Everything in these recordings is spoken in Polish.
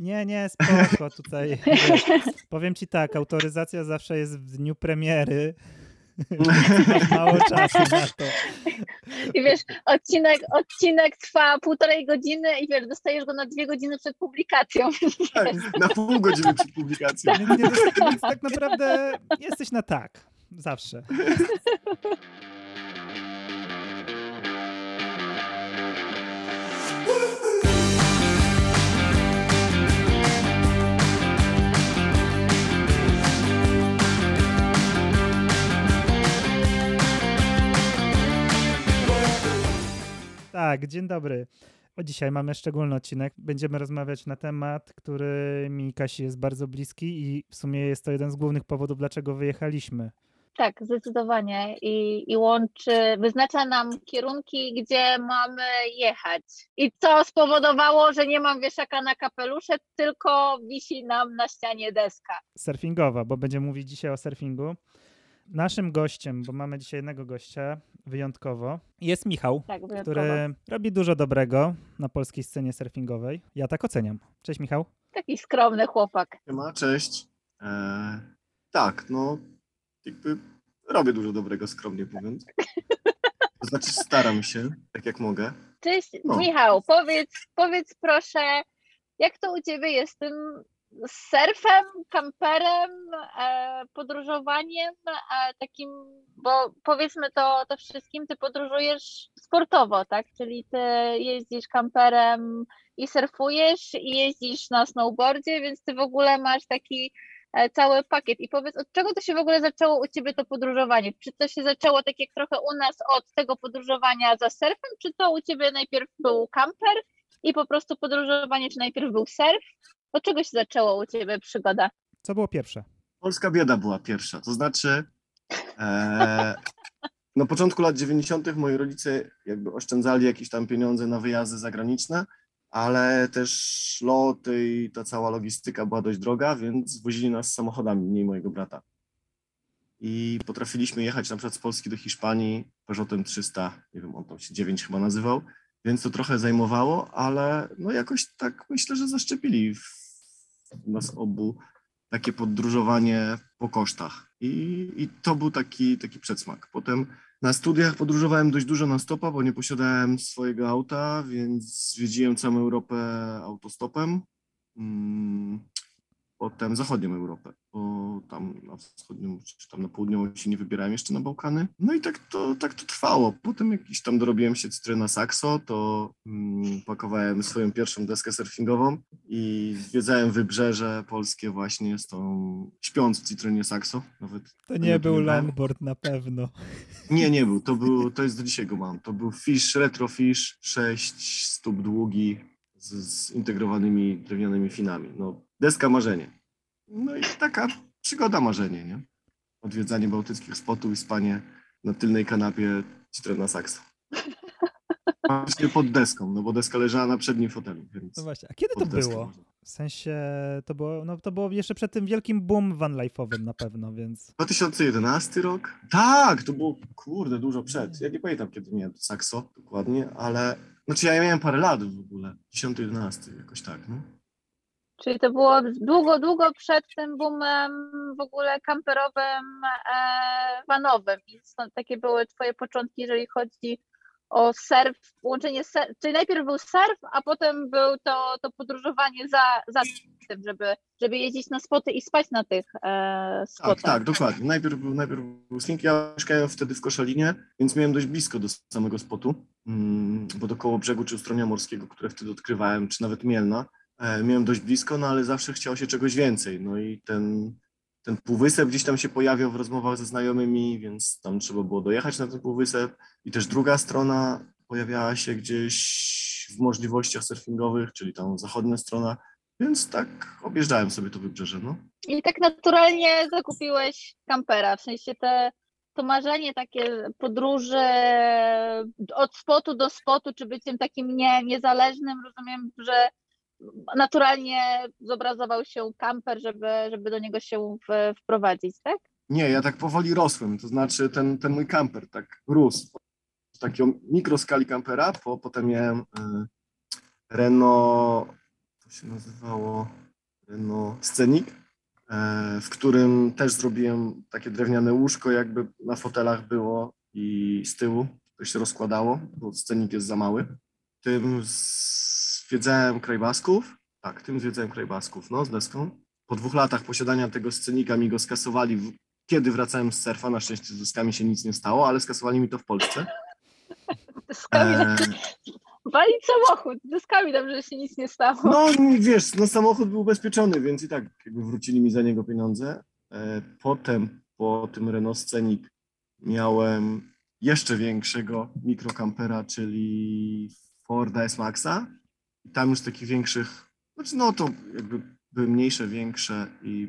Nie, nie, spoko, tutaj wiesz, powiem ci tak, autoryzacja zawsze jest w dniu premiery. Mało czasu na to. I wiesz, odcinek, odcinek trwa półtorej godziny i wiesz, dostajesz go na dwie godziny przed publikacją. Tak, na pół godziny przed publikacją. Nie, więc tak naprawdę jesteś na tak. Zawsze. Tak, dzień dobry. O, dzisiaj mamy szczególny odcinek. Będziemy rozmawiać na temat, który mi Kasi jest bardzo bliski i w sumie jest to jeden z głównych powodów, dlaczego wyjechaliśmy. Tak, zdecydowanie. I, I łączy, wyznacza nam kierunki, gdzie mamy jechać. I co spowodowało, że nie mam wieszaka na kapelusze, tylko wisi nam na ścianie deska. Surfingowa, bo będziemy mówić dzisiaj o surfingu. Naszym gościem, bo mamy dzisiaj jednego gościa wyjątkowo, jest Michał, Tak, wyjątkowo. który robi dużo dobrego na polskiej scenie surfingowej. Ja tak oceniam. Cześć Michał. Taki skromny chłopak. Siema, cześć. Eee, tak, no jakby robię dużo dobrego, skromnie mówiąc. To znaczy staram się, tak jak mogę. Cześć, No. Michał, powiedz, powiedz proszę, jak to u ciebie jest z tym surfem, kamperem, e, podróżowaniem, e, takim, bo powiedzmy to, to wszystkim, ty podróżujesz sportowo, tak? Czyli ty jeździsz kamperem i surfujesz i jeździsz na snowboardzie, więc ty w ogóle masz taki e, cały pakiet. I powiedz, od czego to się w ogóle zaczęło u ciebie to podróżowanie? Czy to się zaczęło tak jak trochę u nas od tego podróżowania za surfem, czy to u ciebie najpierw był kamper i po prostu podróżowanie, czy najpierw był surf? Od czego się zaczęło u ciebie przygoda? Co było pierwsze? Polska bieda była pierwsza, to znaczy e, na początku lat 90. moi rodzice jakby oszczędzali jakieś tam pieniądze na wyjazdy zagraniczne, ale też loty i ta cała logistyka była dość droga, więc wozili nas samochodami, mnie i mojego brata. I potrafiliśmy jechać na przykład z Polski do Hiszpanii Peugeotem 300, nie wiem, on tam się 9 chyba nazywał, więc to trochę zajmowało, ale no jakoś tak myślę, że zaszczepili w nas obu takie podróżowanie po kosztach. I, i to był taki, taki przedsmak. Potem na studiach podróżowałem dość dużo na stopa, bo nie posiadałem swojego auta, więc zwiedziłem całą Europę autostopem. Mm, Potem zachodnią Europę, bo tam na wschodnią czy tam na południową się nie wybierałem jeszcze na Bałkany. No i tak to, tak to trwało. Potem jakiś tam dorobiłem się cytryna Saxo, to mm, pakowałem swoją pierwszą deskę surfingową i zwiedzałem wybrzeże polskie właśnie z tą śpiąc w cytrynie Saxo. Nawet To nie nie był longboard na pewno. nie, nie był. To, był, to jest do dzisiaj go mam. To był Fish, Retro Fish, 6 stóp długi z zintegrowanymi drewnianymi finami. No, deska marzenie. No i taka przygoda marzenie, nie? Odwiedzanie bałtyckich spotów i spanie na tylnej kanapie Citroena Saxo. Właśnie pod deską, no bo deska leżała na przednim fotelu, więc No właśnie, a kiedy to było? można. W sensie to było, no to było jeszcze przed tym wielkim boom van life'owym na pewno, więc 2011 rok? Tak, to było kurde dużo przed. Ja nie pamiętam kiedy miałem Saxo dokładnie, ale znaczy ja miałem parę lat w ogóle. 10-11 jakoś tak, no. Czyli to było długo, długo przed tym boomem w ogóle kamperowym, e, vanowym. I stąd takie były twoje początki, jeżeli chodzi o surf, łączenie surf, czyli najpierw był surf, a potem był to, to podróżowanie za, za tym, żeby, żeby jeździć na spoty i spać na tych e, Tak, spotach. tak, dokładnie. Najpierw był, najpierw był. Ja mieszkałem wtedy w Koszalinie, więc miałem dość blisko do samego spotu, mm, bo do koło brzegu czy Ustronia Morskiego, które wtedy odkrywałem, czy nawet Mielna, miałem dość blisko, no ale zawsze chciało się czegoś więcej. No i ten, ten półwysep gdzieś tam się pojawiał w rozmowach ze znajomymi, więc tam trzeba było dojechać na ten półwysep. I też druga strona pojawiała się gdzieś w możliwościach surfingowych, czyli tam zachodnia strona, więc tak objeżdżałem sobie to wybrzeże, no. I tak naturalnie zakupiłeś kampera, w sensie te, to marzenie takie podróży od spotu do spotu, czy byciem takim nie, niezależnym, rozumiem, że naturalnie zobrazował się kamper, żeby, żeby do niego się w, wprowadzić, tak? Nie, ja tak powoli rosłem, to znaczy ten, ten mój kamper tak rósł. Z takiego mikroskali kampera, po, potem miałem y, Renault, to się nazywało no, Scenik, e, w którym też zrobiwiłem takie drewniane łóżko, jakby na fotelach było i z tyłu to się rozkładało, bo scenik jest za mały. Tym zwiedzałem Krajbasków, tak, tym zwiedzałem Krajbasków, no, z deską. Po dwóch latach posiadania tego scenika mi go skasowali, w- kiedy wracałem z surfa, na szczęście z deskami się nic nie stało, ale skasowali mi to w Polsce. Dyskami E, Walić samochód, dyskami dobrze, że się nic nie stało. No wiesz, no samochód był ubezpieczony, więc i tak jakby wrócili mi za niego pieniądze. E, Potem po tym Renault Scenic miałem jeszcze większego mikrokampera, czyli Forda S-Maxa. Tam już takich większych, znaczy no to jakby były mniejsze, większe i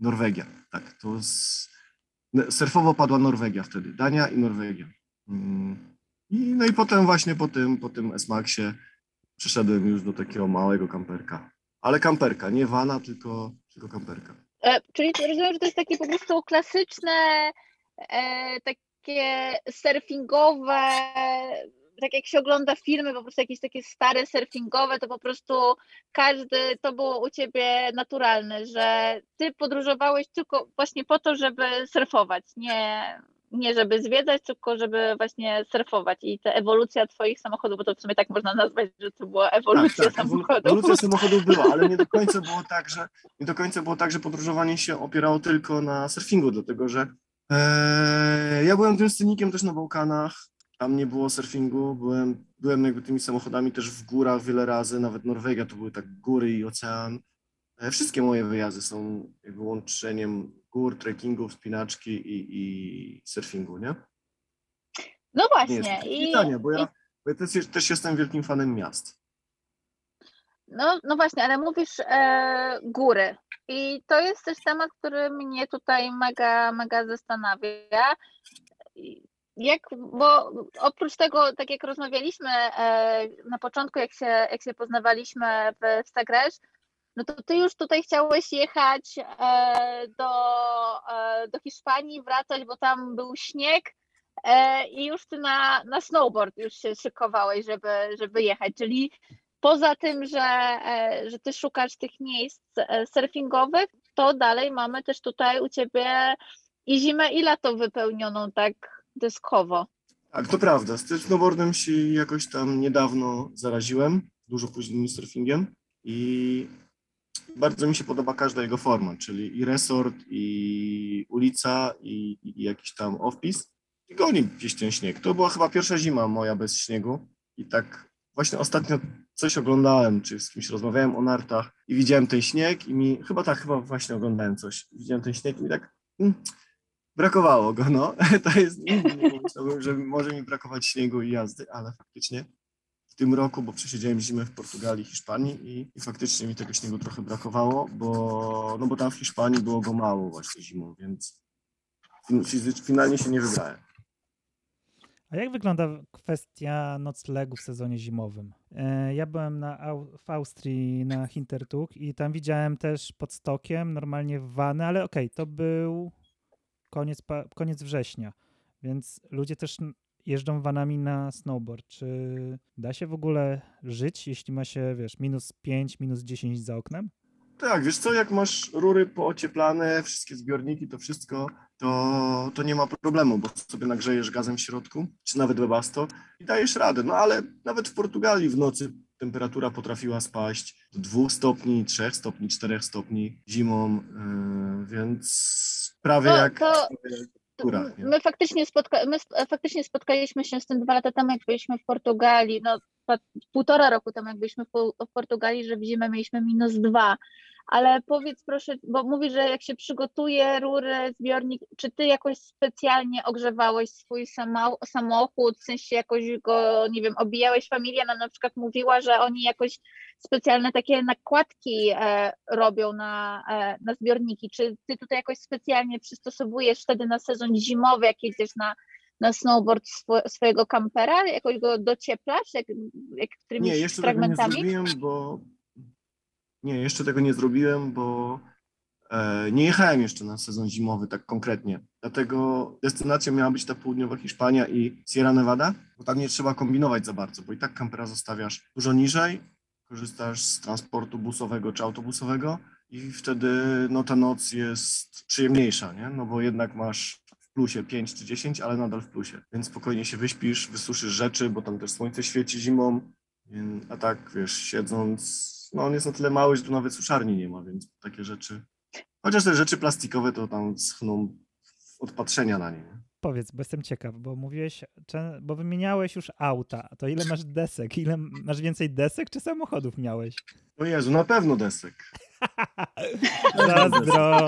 Norwegia. Tak, to z... no, surfowo padła Norwegia wtedy, Dania i Norwegia. Mm. I, no i potem właśnie po tym, po tym S-Maxie przeszedłem już do takiego małego kamperka. Ale kamperka, nie vana, tylko, tylko kamperka. E, czyli rozumiem, że to jest takie po prostu klasyczne, e, takie surfingowe, tak jak się ogląda filmy, po prostu jakieś takie stare surfingowe, to po prostu każdy, to było u ciebie naturalne, że ty podróżowałeś tylko właśnie po to, żeby surfować, nie, nie żeby zwiedzać, tylko żeby właśnie surfować i ta ewolucja twoich samochodów, bo to w sumie tak można nazwać, że to była ewolucja tak, tak, samochodów. Ewolucja samochodów była, ale nie do końca było tak, że nie do końca było tak, że podróżowanie się opierało tylko na surfingu, dlatego że e, ja byłem tym scenikiem też na Bałkanach, tam nie było surfingu, byłem, byłem jakby tymi samochodami też w górach wiele razy, nawet Norwegia to były tak góry i ocean. E, wszystkie moje wyjazdy są jakby łączeniem gór, trekkingów, spinaczki i, i surfingu, nie? No Nie jest właśnie. I, pytanie, bo i ja, bo ja też, też jestem wielkim fanem miast. No, no właśnie, ale mówisz e, góry. I to jest też temat, który mnie tutaj mega, mega zastanawia. Jak, bo oprócz tego, tak jak rozmawialiśmy e, na początku, jak się, jak się poznawaliśmy w Stagresz, no to ty już tutaj chciałeś jechać e, do, e, do Hiszpanii, wracać, bo tam był śnieg i już ty na, na snowboard już się szykowałeś, żeby, żeby jechać, czyli poza tym, że, że ty szukasz tych miejsc surfingowych, to dalej mamy też tutaj u ciebie i zimę, i lato wypełnioną tak dyskowo. Tak, to prawda. Snowboardem się jakoś tam niedawno zaraziłem, dużo później niż surfingiem i bardzo mi się podoba każda jego forma, czyli i resort, i ulica, i, i jakiś tam off-piste. I goni gdzieś ten śnieg. To była chyba pierwsza zima moja bez śniegu i tak właśnie ostatnio coś oglądałem, czy z kimś rozmawiałem o nartach i widziałem ten śnieg i mi, chyba tak, chyba właśnie oglądałem coś. Widziałem ten śnieg i mi tak mm, brakowało go, no. To jest, nie pomyślałbym, że może mi brakować śniegu i jazdy, ale faktycznie w tym roku, bo przesiedziałem zimę w Portugalii, Hiszpanii i, i faktycznie mi tego śniegu trochę brakowało, bo, no bo tam w Hiszpanii było go mało właśnie zimą, więc finalnie się nie wybrałem. A jak wygląda kwestia noclegu w sezonie zimowym? E, Ja byłem na, w Austrii na Hintertug i tam widziałem też pod stokiem normalnie wany, ale okej, to był koniec, koniec września, więc ludzie też jeżdżą vanami na snowboard. Czy da się w ogóle żyć, jeśli ma się, wiesz, minus 5, minus 10 za oknem? Tak, wiesz co, jak masz rury poocieplane, wszystkie zbiorniki, to wszystko, to, to nie ma problemu, bo sobie nagrzejesz gazem w środku, czy nawet webasto i dajesz radę. No ale nawet w Portugalii w nocy temperatura potrafiła spaść do 2 stopni, 3 stopni, 4 stopni zimą, yy, więc prawie No, jak to-. Nie? My faktycznie, spotka- my faktycznie spotkaliśmy się z tym dwa lata temu, jak byliśmy w Portugalii, no półtora roku temu, jak byliśmy w, Po- w Portugalii, że w zimę mieliśmy minus dwa. Ale powiedz proszę, bo mówisz, że jak się przygotuje rury, zbiornik, czy ty jakoś specjalnie ogrzewałeś swój samochód, w sensie jakoś go, nie wiem, obijałeś? Familia na przykład mówiła, że oni jakoś specjalne takie nakładki e, robią na, e, na zbiorniki. Czy ty tutaj jakoś specjalnie przystosowujesz wtedy na sezon zimowy, jak jedziesz na, na snowboard swo, swojego kampera? Jakoś go docieplasz, jak, jak którymiś Nie, jeszcze tego nie fragmentami? zrobiłem, bo nie, jeszcze tego nie zrobiłem, bo e, nie jechałem jeszcze na sezon zimowy tak konkretnie. Dlatego destynacją miała być ta południowa Hiszpania i Sierra Nevada, bo tam nie trzeba kombinować za bardzo, bo i tak kampera zostawiasz dużo niżej korzystasz z transportu busowego czy autobusowego i wtedy no, ta noc jest przyjemniejsza, nie? No bo jednak masz plusie 5 czy 10, ale nadal w plusie, więc spokojnie się wyśpisz, wysuszysz rzeczy, bo tam też słońce świeci zimą, a tak wiesz, siedząc, no on jest na tyle mały, że tu nawet suszarni nie ma, więc takie rzeczy, chociaż te rzeczy plastikowe to tam schną od patrzenia na nie. nie? Powiedz, bo jestem ciekaw, bo mówiłeś, bo wymieniałeś już auta, to ile masz desek? Ile masz więcej desek czy samochodów miałeś? O Jezu, na pewno desek. Zazdro.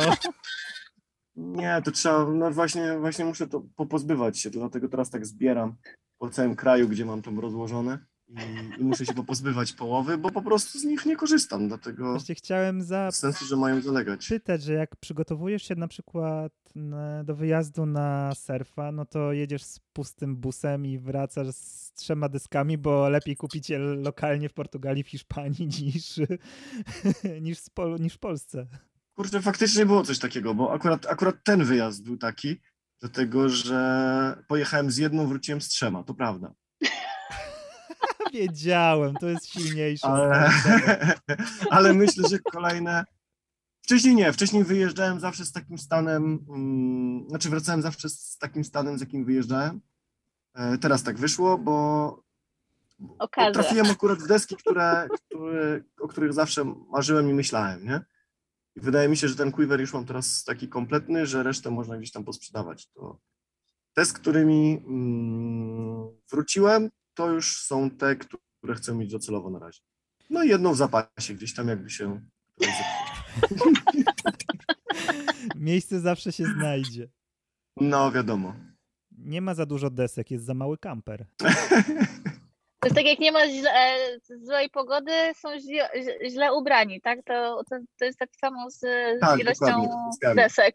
Nie, to trzeba, no właśnie, właśnie muszę to popozbywać się, dlatego teraz tak zbieram po całym kraju, gdzie mam tam rozłożone i, i muszę się popozbywać połowy, bo po prostu z nich nie korzystam, dlatego Właśnie chciałem za bez sensu, że mają zalegać. pytać, że jak przygotowujesz się na przykład na, do wyjazdu na surfa, no to jedziesz z pustym busem i wracasz z trzema dyskami, bo lepiej kupić je lokalnie w Portugalii, w Hiszpanii niż, niż, z Pol- niż w Polsce. Kurczę, faktycznie było coś takiego, bo akurat, akurat ten wyjazd był taki, dlatego że pojechałem z jedną, wróciłem z trzema, to prawda. Wiedziałem, to jest silniejsze. Ale, ale myślę, że kolejne. Wcześniej nie, wcześniej wyjeżdżałem zawsze z takim stanem, mm, znaczy wracałem zawsze z takim stanem, z jakim wyjeżdżałem. E, Teraz tak wyszło, bo bo trafiłem akurat w deski, które, które, o których zawsze marzyłem i myślałem, nie? I wydaje mi się, że ten quiver już mam teraz taki kompletny, że resztę można gdzieś tam posprzedawać. To te, z którymi mm, wróciłem, to już są te, które chcę mieć docelowo na razie. No i jedną w zapasie, gdzieś tam jakby się. Miejsce zawsze się znajdzie. No wiadomo. Nie ma za dużo desek, jest za mały kamper. To jest tak jak nie ma źle, e, złej pogody, są źle, źle ubrani, tak? To, to, to jest tak samo z, Tak, ilością z desek.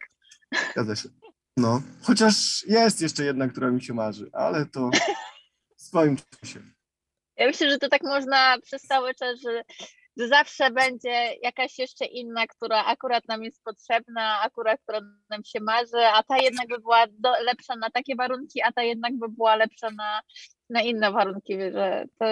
Zgadza się. No, chociaż jest jeszcze jedna, która mi się marzy, ale to w swoim czasie. Ja myślę, że to tak można przez cały czas, że, że zawsze będzie jakaś jeszcze inna, która akurat nam jest potrzebna, akurat która nam się marzy, a ta jednak by była do, lepsza na takie warunki, a ta jednak by była lepsza na, na inne warunki, że to,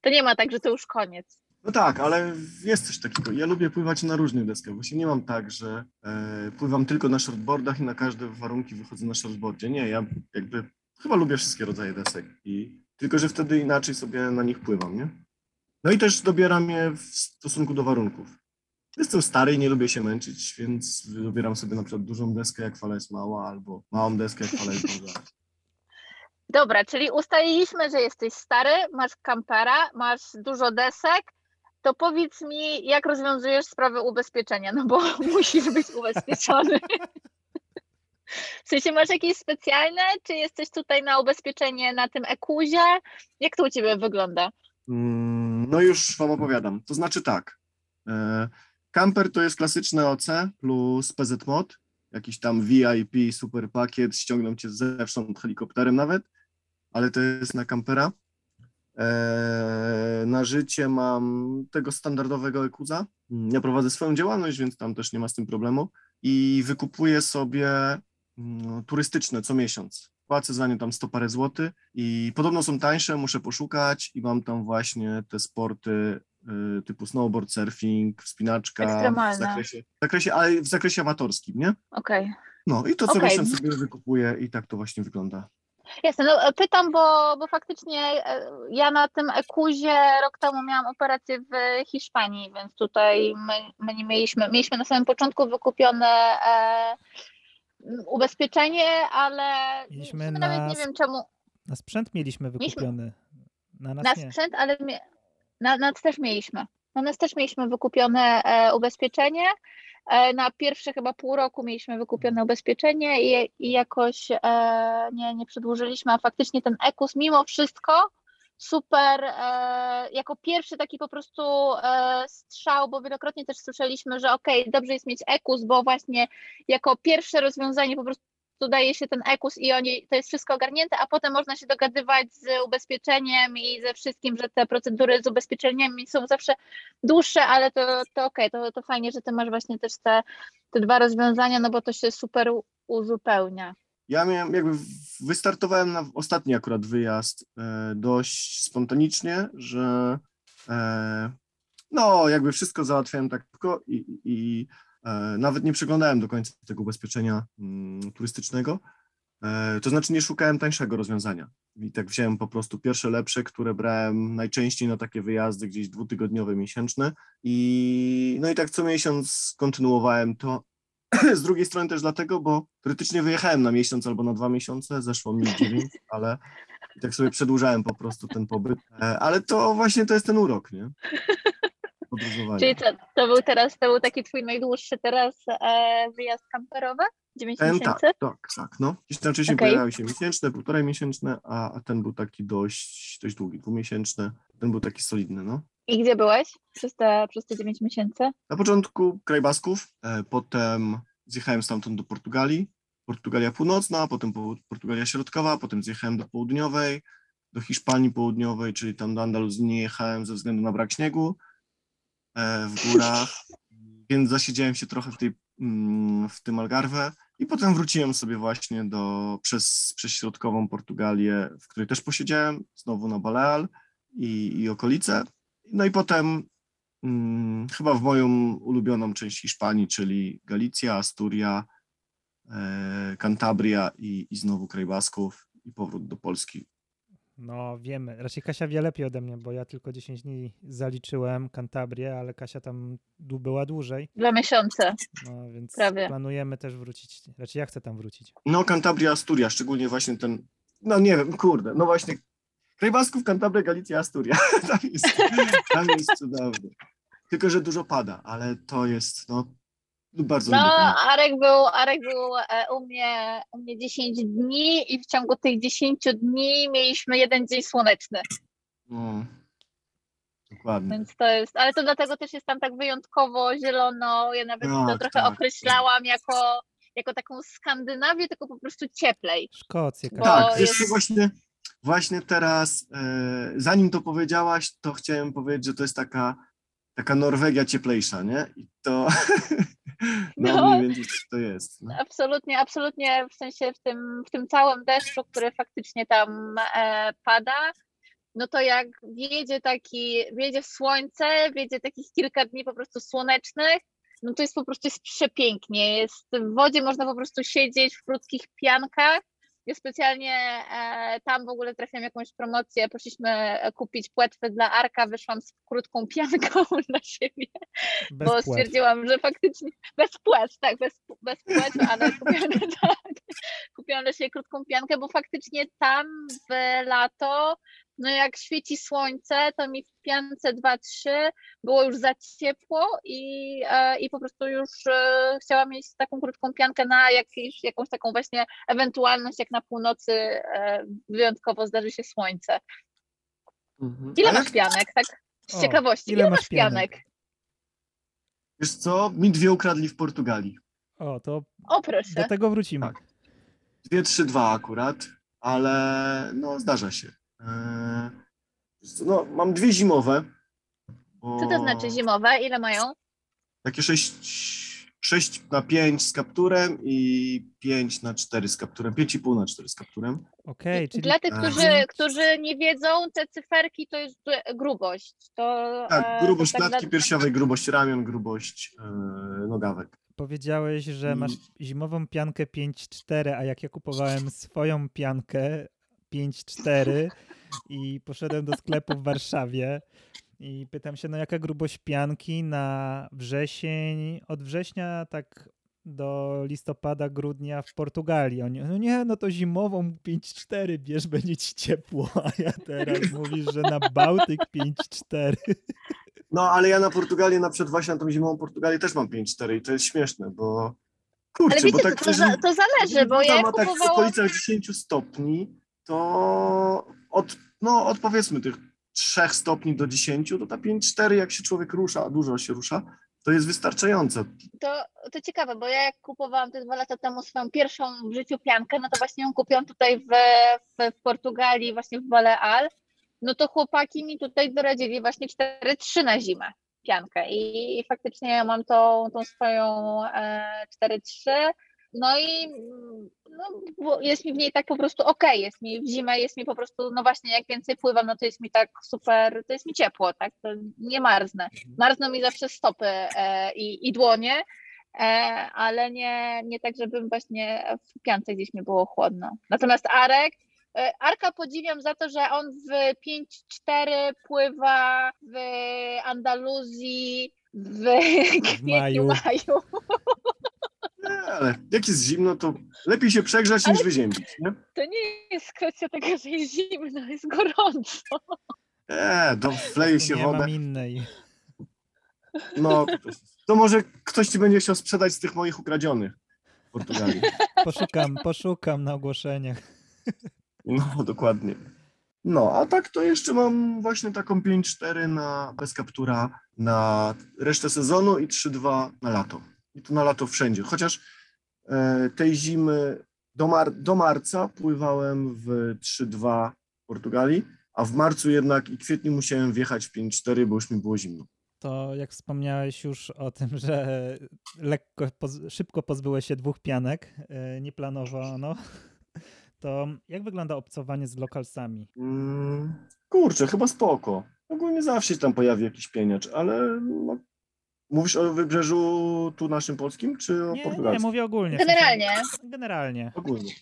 to nie ma tak, że to już koniec. No tak, ale jest coś takiego. Ja lubię pływać na różnych deskach. Właśnie nie mam tak, że e, pływam tylko na shortboardach i na każde warunki wychodzę na shortboardzie. Nie, ja jakby chyba lubię wszystkie rodzaje desek. I tylko, że wtedy inaczej sobie na nich pływam, nie? No i też dobieram je w stosunku do warunków. Jestem stary i nie lubię się męczyć, więc wybieram sobie na przykład dużą deskę, jak fala jest mała, albo małą deskę, jak fala jest duża. Dobra, czyli ustaliliśmy, że jesteś stary, masz kampera, masz dużo desek, to powiedz mi, jak rozwiązujesz sprawę ubezpieczenia, no bo musisz być ubezpieczony. W sensie masz jakieś specjalne, czy jesteś tutaj na ubezpieczenie na tym ekuzie? Jak to u ciebie wygląda? Mm, No już wam opowiadam. To znaczy tak. e, Camper to jest klasyczne OC plus PZ Mod, jakiś tam VIP, super pakiet, ściągną cię zewsząd helikopterem nawet, ale to jest na kampera. E, Na życie mam tego standardowego Ekuza. Ja prowadzę swoją działalność, więc tam też nie ma z tym problemu. I wykupuję sobie mm, turystyczne co miesiąc. Płacę za nie tam 100 parę złotych i podobno są tańsze, muszę poszukać i mam tam właśnie te sporty y, typu snowboard, surfing, wspinaczka w Ekstremalne. zakresie, w zakresie, ale w zakresie amatorskim, nie? Okej. No i to co Okej. miesiąc sobie wykupuję i tak to właśnie wygląda. Jasne, no pytam, bo, bo faktycznie e, ja na tym ekuzie rok temu miałam operację w Hiszpanii, więc tutaj my, my nie mieliśmy, mieliśmy na samym początku wykupione e, ubezpieczenie, ale Mieliśmy na nawet nie wiem czemu, Na sprzęt mieliśmy Mieliśmy- wykupiony. Na nas na nie. sprzęt, ale mie- na nas też mieliśmy. Na nas też mieliśmy wykupione e, ubezpieczenie. E, na pierwsze chyba pół roku mieliśmy wykupione ubezpieczenie i, i jakoś e, nie, nie przedłużyliśmy, a faktycznie ten EKUS mimo wszystko super, e, jako pierwszy taki po prostu e, strzał, bo wielokrotnie też słyszeliśmy, że okej, dobrze jest mieć EKUS, bo właśnie jako pierwsze rozwiązanie po prostu daje się ten EKUS i oni, to jest wszystko ogarnięte, a potem można się dogadywać z ubezpieczeniem i ze wszystkim, że te procedury z ubezpieczeniami są zawsze dłuższe, ale to, to okej, to, to fajnie, że ty masz właśnie też te, te dwa rozwiązania, no bo to się super uzupełnia. Ja miałem jakby wystartowałem na ostatni akurat wyjazd e, dość spontanicznie, że e, no jakby wszystko załatwiałem tak tylko i, i nawet nie przeglądałem do końca tego ubezpieczenia mm, turystycznego. E, to znaczy nie szukałem tańszego rozwiązania. I tak wziąłem po prostu pierwsze lepsze, które brałem najczęściej na takie wyjazdy gdzieś dwutygodniowe, miesięczne. I no i tak co miesiąc kontynuowałem to. Z drugiej strony też dlatego, bo teoretycznie wyjechałem na miesiąc albo na dwa miesiące, zeszło mi dziewięć, ale i tak sobie przedłużałem po prostu ten pobyt. E, ale to właśnie to jest ten urok, nie? Podróżowanie. Czyli co, to był teraz, to był taki twój najdłuższy teraz e, wyjazd kamperowy? 9 Ten, miesięcy? tak, tak, tak, no. Tam wcześniej Okej. pojawiały się miesięczne, półtorej miesięczne, a, a ten był taki dość, dość długi, dwumiesięczny. Ten był taki solidny, no. I gdzie byłeś przez te, przez te 9 miesięcy? Na początku kraj Basków, e, potem zjechałem stamtąd do Portugalii, Portugalia Północna, potem po- Portugalia Środkowa, potem zjechałem do Południowej, do Hiszpanii Południowej, czyli tam do Andaluzji nie jechałem ze względu na brak śniegu w górach, więc zasiedziałem się trochę w, tej, mm, w tym Algarve i potem wróciłem sobie właśnie do, przez, przez środkową Portugalię, w której też posiedziałem, znowu na Baleal i, i okolice. No i potem mm, chyba w moją ulubioną część Hiszpanii, czyli Galicja, Asturia, e, Cantabria i, i znowu kraj Basków i powrót do Polski. No wiemy, raczej Kasia wie lepiej ode mnie, bo ja tylko 10 dni zaliczyłem Kantabrię, ale Kasia tam była dłużej, Dwa miesiące. no więc Prawie. planujemy też wrócić, raczej ja chcę tam wrócić. No Cantabria, Asturia, szczególnie właśnie ten, no nie wiem, kurde, no właśnie kraj Basków, Cantabria, Galicja, Asturia. tam, jest, tam jest cudownie. Tylko, że dużo pada, ale to jest, no, bardzo No, lubię ten- Arek był, Arek był e, u mnie, u mnie 10 dni i w ciągu tych 10 dni mieliśmy jeden dzień słoneczny. no, Dokładnie. Więc to jest, ale to dlatego też jest tam tak wyjątkowo zielono. Ja nawet to Tak, trochę tak. określałam jako, jako taką Skandynawię, tylko po prostu cieplej. Szkocję. Tak, jest- co, właśnie, właśnie teraz, e, zanim to powiedziałaś, to chciałem powiedzieć, że to jest taka, taka Norwegia cieplejsza, nie? I to no, No. mniej więcej to jest. No. Absolutnie, absolutnie w sensie w tym, w tym całym deszczu, który faktycznie tam e, pada, no to jak wjedzie taki, wjedzie słońce, wjedzie takich kilka dni po prostu słonecznych, no to jest po prostu jest przepięknie. Jest w wodzie można po prostu siedzieć w krótkich piankach. Ja specjalnie e, tam w ogóle trafiłam jakąś promocję, poszliśmy e, kupić płetwy dla Arka, wyszłam z krótką pianką dla siebie Bez bo płetw. stwierdziłam, że faktycznie bez płetw, tak, bez, bez płetw, ale kupiłam, tak, kupiłam dla siebie krótką piankę, bo faktycznie tam w lato, no jak świeci słońce, to mi w piance 2-3 było już za ciepło i, e, i po prostu już e, chciałam mieć taką krótką piankę na jakieś, jakąś taką właśnie ewentualność, jak na północy e, wyjątkowo zdarzy się słońce. Mhm. Ile A masz pianek, tak z O, ciekawości, ile ile masz masz pianek? Wiesz co, mi dwie ukradli w Portugalii. O, to O proszę. do tego wrócimy. Tak. Dwie, trzy, dwa akurat, ale no zdarza się. Co, no, mam dwie zimowe. Bo Co to znaczy zimowe? Ile mają? Takie 6, 6 na 5 z kapturem i 5 na 4 z kapturem. 5,5 na 4 z kapturem. Okej, czyli Dla tych, e, którzy, którzy nie wiedzą, te cyferki to jest grubość. To, Tak, e, grubość to tak klatki piersiowej, grubość ramion, grubość e, nogawek. powiedziałeś, że masz zimową piankę 5.4, a jak ja kupowałem swoją piankę 5.4 i poszedłem do sklepu w Warszawie i pytam się, no jaka grubość pianki na wrzesień, od września tak do listopada, grudnia w Portugalii. Oni, no nie, no to zimową 5.4 bierz, będzie ci ciepło, a ja teraz mówisz, że na Bałtyk 5.4. No, ale ja na Portugalię, na przykład właśnie na tą zimową Portugalię też mam 5,4 i to jest śmieszne, bo kurczę, Ale wiecie, bo tak to, za, to zależy, bo ja ma tak w okolicach 10 stopni, to od, no, od powiedzmy tych 3 stopni do 10, to ta 5,4 jak się człowiek rusza, a dużo się rusza, to jest wystarczające. To, to ciekawe, bo ja jak kupowałam te dwa lata temu swoją pierwszą w życiu piankę, no to właśnie ją kupiłam tutaj w, w, Portugalii, właśnie w Baleal. No to chłopaki mi tutaj doradzili właśnie 4-3 na zimę piankę i, i faktycznie ja mam tą, tą swoją e, 4-3. No i no, jest mi w niej tak po prostu okej, jest mi w zimę, jest mi po prostu, no właśnie, jak więcej pływam, no to jest mi tak super, to jest mi ciepło, tak, to nie marznę. Marzną mi zawsze stopy e, i, i dłonie, e, ale nie, nie tak, żebym właśnie w piance gdzieś mi było chłodno. Natomiast Arek, e, Arka podziwiam za to, że on w 5-4 pływa w Andaluzji w kwietniu, maju. maju. Ale jak jest zimno, to lepiej się przegrzać Ale- niż wyziębić, nie? To nie jest kwestia tego, że jest zimno, jest gorąco. Nie, do wleje się nie wodę. mam innej. No, to może ktoś ci będzie chciał sprzedać z tych moich ukradzionych w Portugalii. Poszukam, poszukam na ogłoszeniach. No, dokładnie. No, a tak to jeszcze mam właśnie taką 5-4 na bez kaptura na resztę sezonu i 3-2 na lato. I to na lato wszędzie. Chociaż e, tej zimy do, mar do marca pływałem w 3-2 w Portugalii, a w marcu jednak i kwietniu musiałem wjechać w 5-4, bo już mi było zimno. To jak wspomniałeś już o tym, że lekko, szybko pozbyłeś się dwóch pianek, e, nie planowano, to jak wygląda obcowanie z lokalsami? Mm, kurczę, chyba spoko. Ogólnie zawsze się tam pojawi jakiś pieniacz, ale no, mówisz o wybrzeżu tu naszym polskim, czy o Nie, nie, portugalskim? mówię ogólnie. Generalnie. Generalnie. Ogólnie.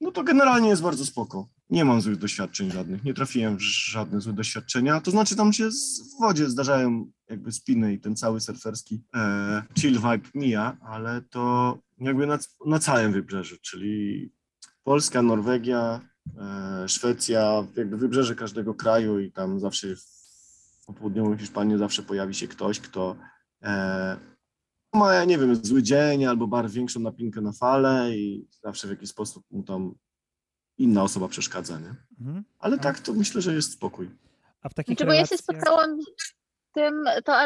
No to generalnie jest bardzo spoko. Nie mam złych doświadczeń żadnych. Nie trafiłem w żadne złe doświadczenia. To znaczy tam się w wodzie zdarzają jakby spiny i ten cały surferski e, chill vibe mija, ale to jakby na, na całym wybrzeżu, czyli Polska, Norwegia, e, Szwecja, jakby wybrzeże każdego kraju i tam zawsze w popołudniowym Hiszpanii zawsze pojawi się ktoś, kto ma, ja nie wiem, zły dzień albo bar większą napinkę na fale i zawsze w jakiś sposób mu tam inna osoba przeszkadza, nie? Mhm. Ale tak to myślę, że jest spokój. A w takich Znaczy, bo ja się relacjach- spotkałam tym, to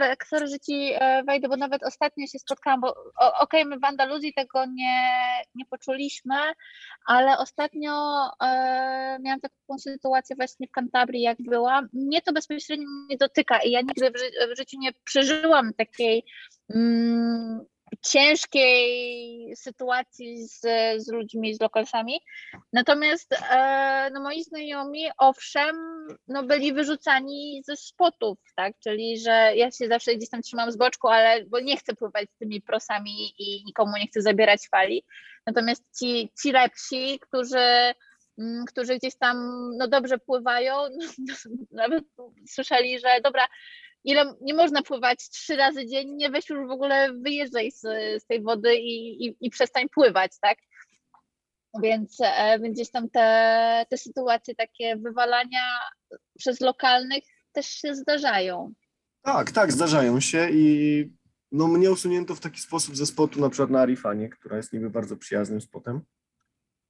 że ci e, wejdę, bo nawet ostatnio się spotkałam, bo okej, my w Andaluzji tego nie, nie poczuliśmy, ale ostatnio e, miałam taką sytuację właśnie w Cantabrii, jak byłam. Mnie to bezpośrednio nie dotyka i ja nigdy w, ży- w życiu nie przeżyłam takiej mm, ciężkiej sytuacji z, z ludźmi, z lokalsami. Natomiast e, no moi znajomi, owszem, no byli wyrzucani ze spotów, tak? Czyli, że ja się zawsze gdzieś tam trzymam z boczku, ale bo nie chcę pływać z tymi prosami i nikomu nie chcę zabierać fali. Natomiast ci, ci lepsi, którzy, mm, którzy gdzieś tam no dobrze pływają, nawet słyszeli, że dobra, ile nie można pływać trzy razy dziennie, weź już w ogóle wyjeżdżaj z, z tej wody i, i, i przestań pływać, tak? Więc, e, więc gdzieś tam te, te sytuacje takie wywalania przez lokalnych też się zdarzają. Tak, tak, zdarzają się i no mnie usunięto w taki sposób ze spotu, na przykład na Arifanie, która jest niby bardzo przyjaznym spotem,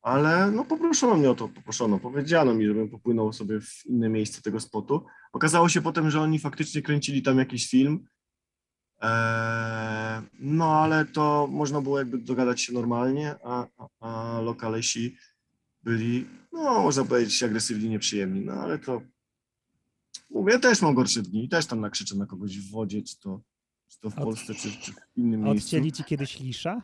ale no poproszono mnie o to, poproszono, powiedziano mi, żebym popłynął sobie w inne miejsce tego spotu. Okazało się potem, że oni faktycznie kręcili tam jakiś film, Eee, no ale to można było jakby dogadać się normalnie, a, a, a lokalesi byli, no można powiedzieć, agresywni, nieprzyjemni, no ale to mówię, ja też mam gorsze dni, też tam nakrzyczę na kogoś w wodzie, czy to, czy to w Polsce, czy, czy w innym miejscu. Odcięli ci kiedyś lisza?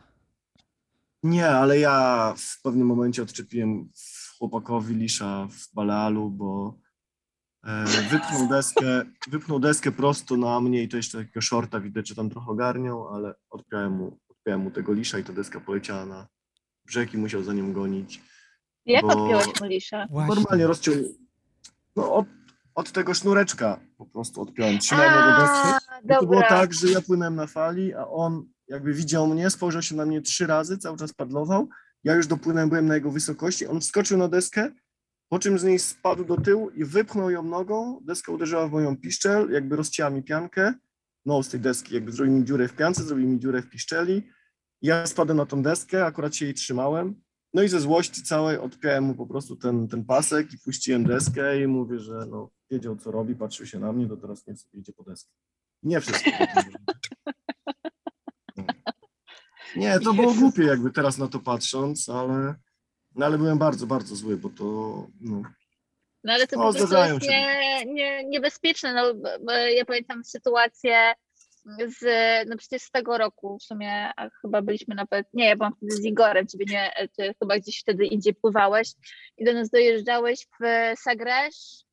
Nie, ale ja w pewnym momencie odczepiłem chłopakowi lisza w Balealu, bo e, wypchnął deskę, wypchnął deskę prosto na mnie i to jeszcze takiego shorta widać, że tam trochę ogarniał, ale odpiąłem mu, odpiąłem mu tego lisza i ta deska poleciała na brzeg i musiał za nią gonić. Jak Bo- odpiąłeś mu lisza? Normalnie rozciął, no od, od tego sznureczka po prostu odpiąłem, trzymałem jego deskę. A, I to było tak, że ja płynąłem na fali, a on jakby widział mnie, spojrzał się na mnie trzy razy, cały czas padlował. Ja już dopłynąłem, byłem na jego wysokości. On wskoczył na deskę, po czym z niej spadł do tyłu i wypchnął ją nogą. Deska uderzyła w moją piszczel, jakby rozcięła mi piankę. No, z tej deski, jakby zrobił mi dziurę w piance, zrobił mi dziurę w piszczeli. Ja spadłem na tą deskę, akurat się jej trzymałem. No i ze złości całej odpiąłem mu po prostu ten, ten pasek i puściłem deskę i mówię, że no, wiedział co robi, patrzył się na mnie, to teraz sobie idzie po deskę. Nie wszystko. Nie, to było głupie jakby teraz na to patrząc, ale, no, ale byłem bardzo, bardzo zły, bo to no, No ale to No, po prostu jest nie, nie, niebezpieczne. No, ja pamiętam sytuację z, no przecież z tego roku w sumie chyba byliśmy nawet, nie, ja byłam wtedy z Igorem, ciebie nie, ty chyba gdzieś wtedy indziej pływałeś i do nas dojeżdżałeś w Sagresz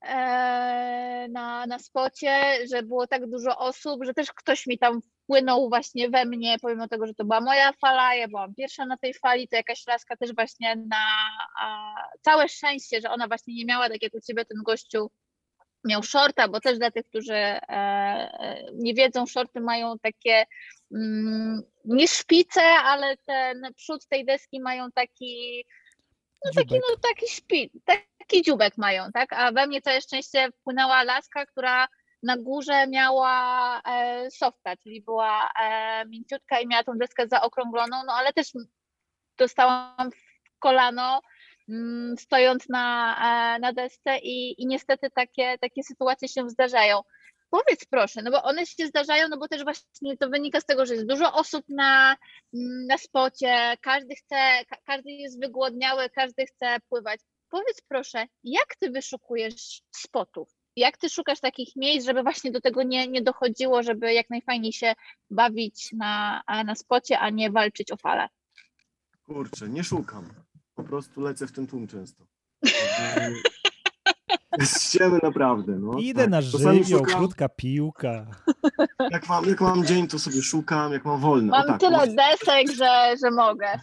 e, na, na spocie, że było tak dużo osób, że też ktoś mi tam wpłynął właśnie we mnie, pomimo tego, że to była moja fala, ja byłam pierwsza na tej fali, to jakaś laska też właśnie na a, całe szczęście, że ona właśnie nie miała, tak jak u ciebie ten gościu miał shorta, bo też dla tych, którzy e, e, nie wiedzą, shorty mają takie mm, nie szpice, ale ten przód tej deski mają taki no taki, Dziubek. no taki szpit, taki dziubek mają, tak? A we mnie całe szczęście wpłynęła laska, która na górze miała e, softa, czyli była e, mięciutka i miała tą deskę zaokrągloną, no ale też dostałam w kolano mm, stojąc na, e, na desce i, i niestety takie, takie sytuacje się zdarzają. Powiedz proszę, no bo one się zdarzają, no bo też właśnie to wynika z tego, że jest dużo osób na, mm, na spocie, każdy chce, ka- każdy jest wygłodniały, każdy chce pływać. Powiedz proszę, jak ty wyszukujesz spotów? Jak ty szukasz takich miejsc, żeby właśnie do tego nie, nie dochodziło, żeby jak najfajniej się bawić na, na spocie, a nie walczyć o falę? Kurczę, nie szukam. Po prostu lecę w ten tłum często. Ściemy naprawdę, no. Idę tak. na żywioł, szukam, krótka piłka. jak mam, jak mam dzień, to sobie szukam, jak mam wolny. O, Mam tak, tyle może- desek, że, że mogę.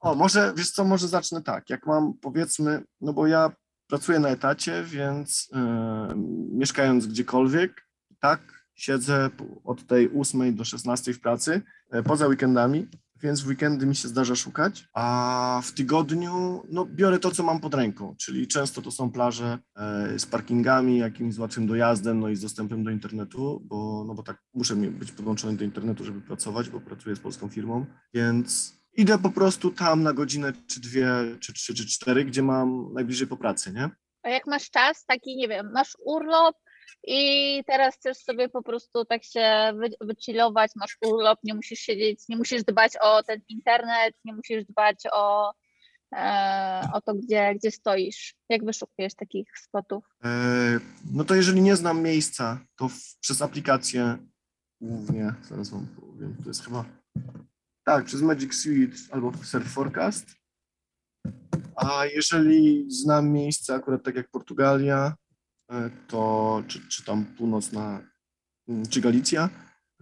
O, może, wiesz co, może zacznę tak. Jak mam, powiedzmy, no bo ja pracuję na etacie, więc e, mieszkając gdziekolwiek, tak, siedzę od tej 8 do 16 w pracy, e, poza weekendami, więc w weekendy mi się zdarza szukać, a w tygodniu, no biorę to, co mam pod ręką, czyli często to są plaże e, z parkingami, jakimś z łatwym dojazdem, no i z dostępem do internetu, bo, no bo tak muszę być podłączony do internetu, żeby pracować, bo pracuję z polską firmą, więc idę po prostu tam na godzinę, czy dwie, czy trzy, czy cztery, gdzie mam najbliżej po pracy, nie? A jak masz czas, taki, nie wiem, masz urlop i teraz chcesz sobie po prostu tak się wy, wychillować, masz urlop, nie musisz siedzieć, nie musisz dbać o ten internet, nie musisz dbać o, e, o to, gdzie, gdzie stoisz. Jak wyszukujesz takich spotów? E, No to jeżeli nie znam miejsca, to w, przez aplikację głównie, zaraz wam powiem, to jest chyba, tak, przez Magic Suite albo Surf Forecast. A jeżeli znam miejsce, akurat tak jak Portugalia, e, to czy, czy tam północna, mm, czy Galicja,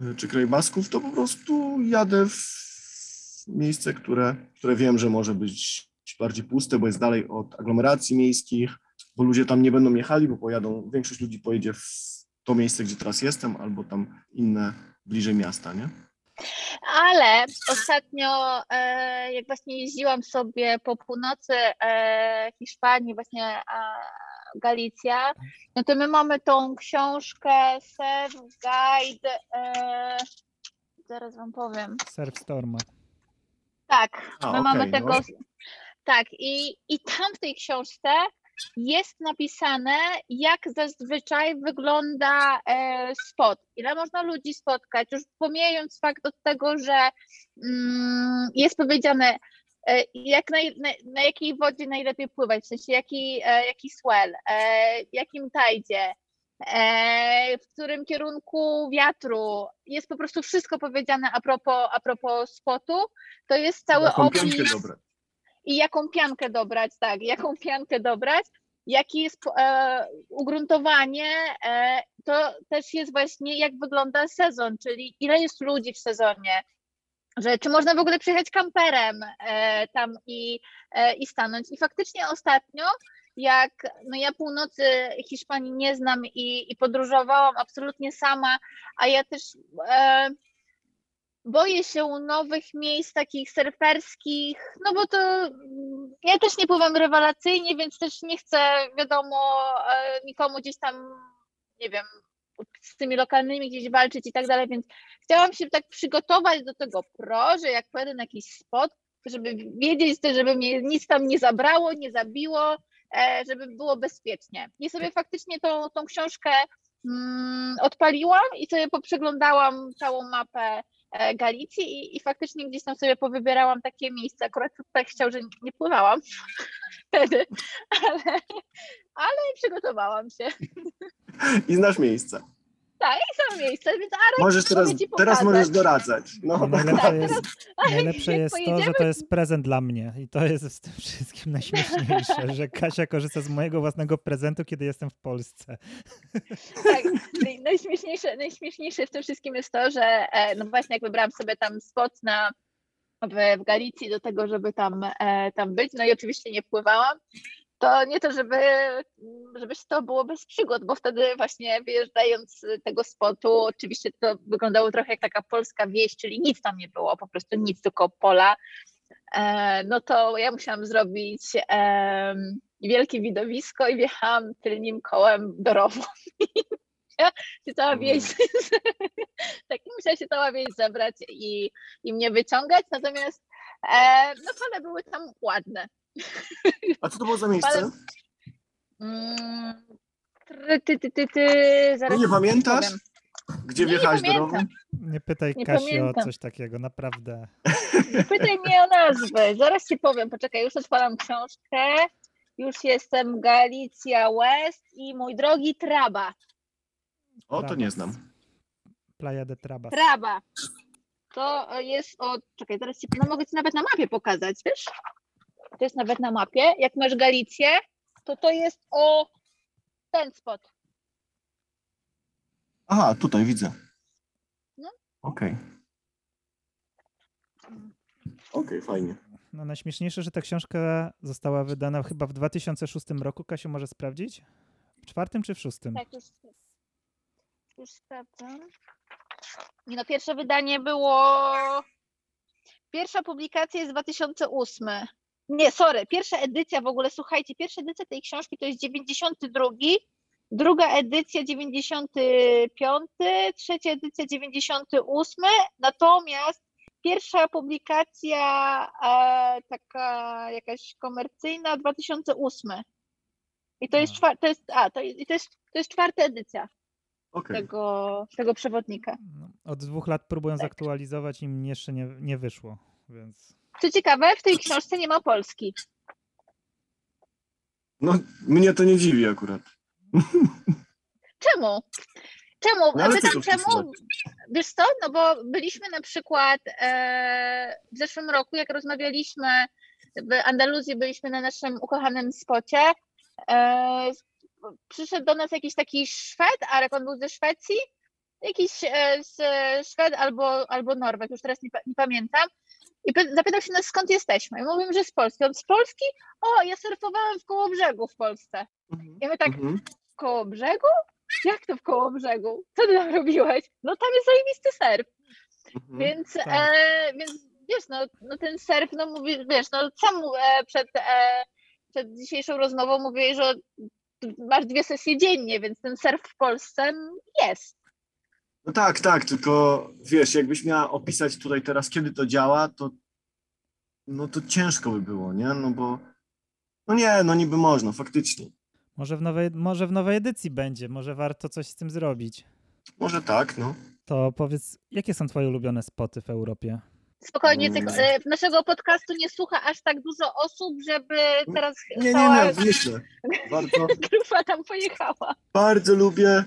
e, czy kraj Basków, to po prostu jadę w miejsce, które, które wiem, że może być bardziej puste, bo jest dalej od aglomeracji miejskich, bo ludzie tam nie będą jechali, bo pojadą, większość ludzi pojedzie w to miejsce, gdzie teraz jestem, albo tam inne bliżej miasta, nie? Ale ostatnio, e, jak właśnie jeździłam sobie po północy e, Hiszpanii, właśnie e, Galicja, no to my mamy tą książkę Surf Guide, e, zaraz wam powiem. Surf Storma. Tak, A, my okej, mamy no. tego. Tak, i, i tam w tej książce jest napisane, jak zazwyczaj wygląda e, spot. Ile można ludzi spotkać, już pomijając fakt od tego, że mm, jest powiedziane, e, jak naj, na, na jakiej wodzie najlepiej pływać, w sensie jaki, e, jaki swell, jakim tajdzie, w którym kierunku wiatru. Jest po prostu wszystko powiedziane a propos, a propos spotu. To jest cały opis dobrać. I jaką piankę dobrać, tak, jaką piankę dobrać, jakie jest e, ugruntowanie, e, to też jest właśnie jak wygląda sezon, czyli ile jest ludzi w sezonie, że czy można w ogóle przyjechać kamperem e, tam i, e, i stanąć. I faktycznie ostatnio, jak no ja północy Hiszpanii nie znam i, i podróżowałam absolutnie sama, a ja też e, boję się nowych miejsc takich surferskich, no bo to mm, ja też nie pływam rewelacyjnie, więc też nie chcę, wiadomo, e, nikomu gdzieś tam, nie wiem, z tymi lokalnymi gdzieś walczyć i tak dalej, więc chciałam się tak przygotować do tego pro, że jak pojadę na jakiś spot, żeby wiedzieć żeby mnie nic tam nie zabrało, nie zabiło, e, żeby było bezpiecznie. I sobie faktycznie tą, tą książkę mm, odpaliłam i sobie poprzeglądałam całą mapę Galicji i, i faktycznie gdzieś tam sobie powybierałam takie miejsca. Akurat tak chciał, że nie pływałam wtedy, ale, ale przygotowałam się. I znasz miejsce. Tak, i są miejsca, więc Arek Możesz teraz, mogę ci teraz możesz doradzać. No. Najlepsze Tak, jest, najlepsze jak jest to, że to jest prezent dla mnie. I to jest z tym wszystkim najśmieszniejsze, że Kasia korzysta z mojego własnego prezentu, kiedy jestem w Polsce. Tak, naj- najśmieszniejsze, najśmieszniejsze w tym wszystkim jest to, że e, no właśnie jak wybrałam sobie tam spot na, w, w Galicji do tego, żeby tam, e, tam być, no i oczywiście nie pływałam, to nie to, żeby, żeby to było bez przygód, bo wtedy właśnie wyjeżdżając z tego spotu, oczywiście to wyglądało trochę jak taka polska wieś, czyli nic tam nie było, po prostu nic, tylko pola, e, no to ja musiałam zrobić wielkie widowisko i wjechałam tylnym kołem do rowu. się cała wieś, tak musiała się cała wieś zebrać i, i mnie wyciągać, natomiast e, no fale były tam ładne. A co to było za miejsce? Ale- Mm, ty, ty, ty, ty, zaraz No nie pamiętasz? powiem. Gdzie nie wjechałeś do pamiętam. Nie pytaj Nie Kasi pamiętam. o coś takiego, naprawdę. Nie Pytaj mnie o nazwę, zaraz ci powiem, poczekaj, już otwaram książkę, już jestem Galicja West i mój drogi Traba. O, to nie znam. Playa de Trabas. Traba. To jest od. Czekaj, teraz ci no mogę ci nawet na mapie pokazać, wiesz? To jest nawet na mapie. Jak masz Galicję, to to jest o ten spot. Aha, tutaj widzę. No. Okej. Okej, fajnie. No, najśmieszniejsze, że ta książka została wydana chyba w 2006 roku. Kasiu może sprawdzić? W czwartym czy w szóstym? Tak, już, już sprawdzam. Nie no, pierwsze wydanie było. Pierwsza publikacja jest 2008. Nie, sorry, pierwsza edycja w ogóle, słuchajcie, pierwsza edycja tej książki to jest 92, druga edycja 95, trzecia edycja 98, natomiast pierwsza publikacja e, taka jakaś komercyjna 2008. I to jest, A. czwa- to jest, a, to jest, i to jest, to jest czwarta edycja Okej. tego, tego przewodnika. No, od dwóch lat próbują Tak. zaktualizować i im jeszcze nie, nie wyszło, więc Co ciekawe, w tej książce nie ma Polski. No, mnie to nie dziwi akurat. Czemu? Czemu? No, ale Pytam czemu? Wiesz co? No bo byliśmy na przykład e, w zeszłym roku, jak rozmawialiśmy w Andaluzji, byliśmy na naszym ukochanym spocie. E, przyszedł do nas jakiś taki Szwed, Arek, on był ze Szwecji, jakiś e, z Szwed albo, albo Norweg, już teraz nie, nie pamiętam. I py- zapytał się nas, skąd jesteśmy. I mówimy, że z Polski. On z Polski? O, ja surfowałem w Kołobrzegu w Polsce. I my tak, Mhm. w koło brzegu? Jak to w koło brzegu? Co ty tam robiłeś? No tam jest zajebisty surf. Mhm. Więc, tak. e, więc wiesz, no, no ten surf, no mówisz, wiesz, no sam e, przed, e, przed dzisiejszą rozmową mówiłeś, że masz dwie sesje dziennie, więc ten surf w Polsce jest. No tak, tak, tylko wiesz, jakbyś miała opisać tutaj teraz, kiedy to działa, to no to ciężko by było, nie? No bo no nie, no niby można, faktycznie. może w nowej, może w nowej edycji będzie, może warto coś z tym zrobić. Może tak, no. To powiedz, jakie są twoje ulubione spoty w Europie? Spokojnie, Mm. tych, e, naszego podcastu nie słucha aż tak dużo osób, żeby teraz Nie, nie, cała nie, myślę. Bardzo, grupa tam pojechała. bardzo lubię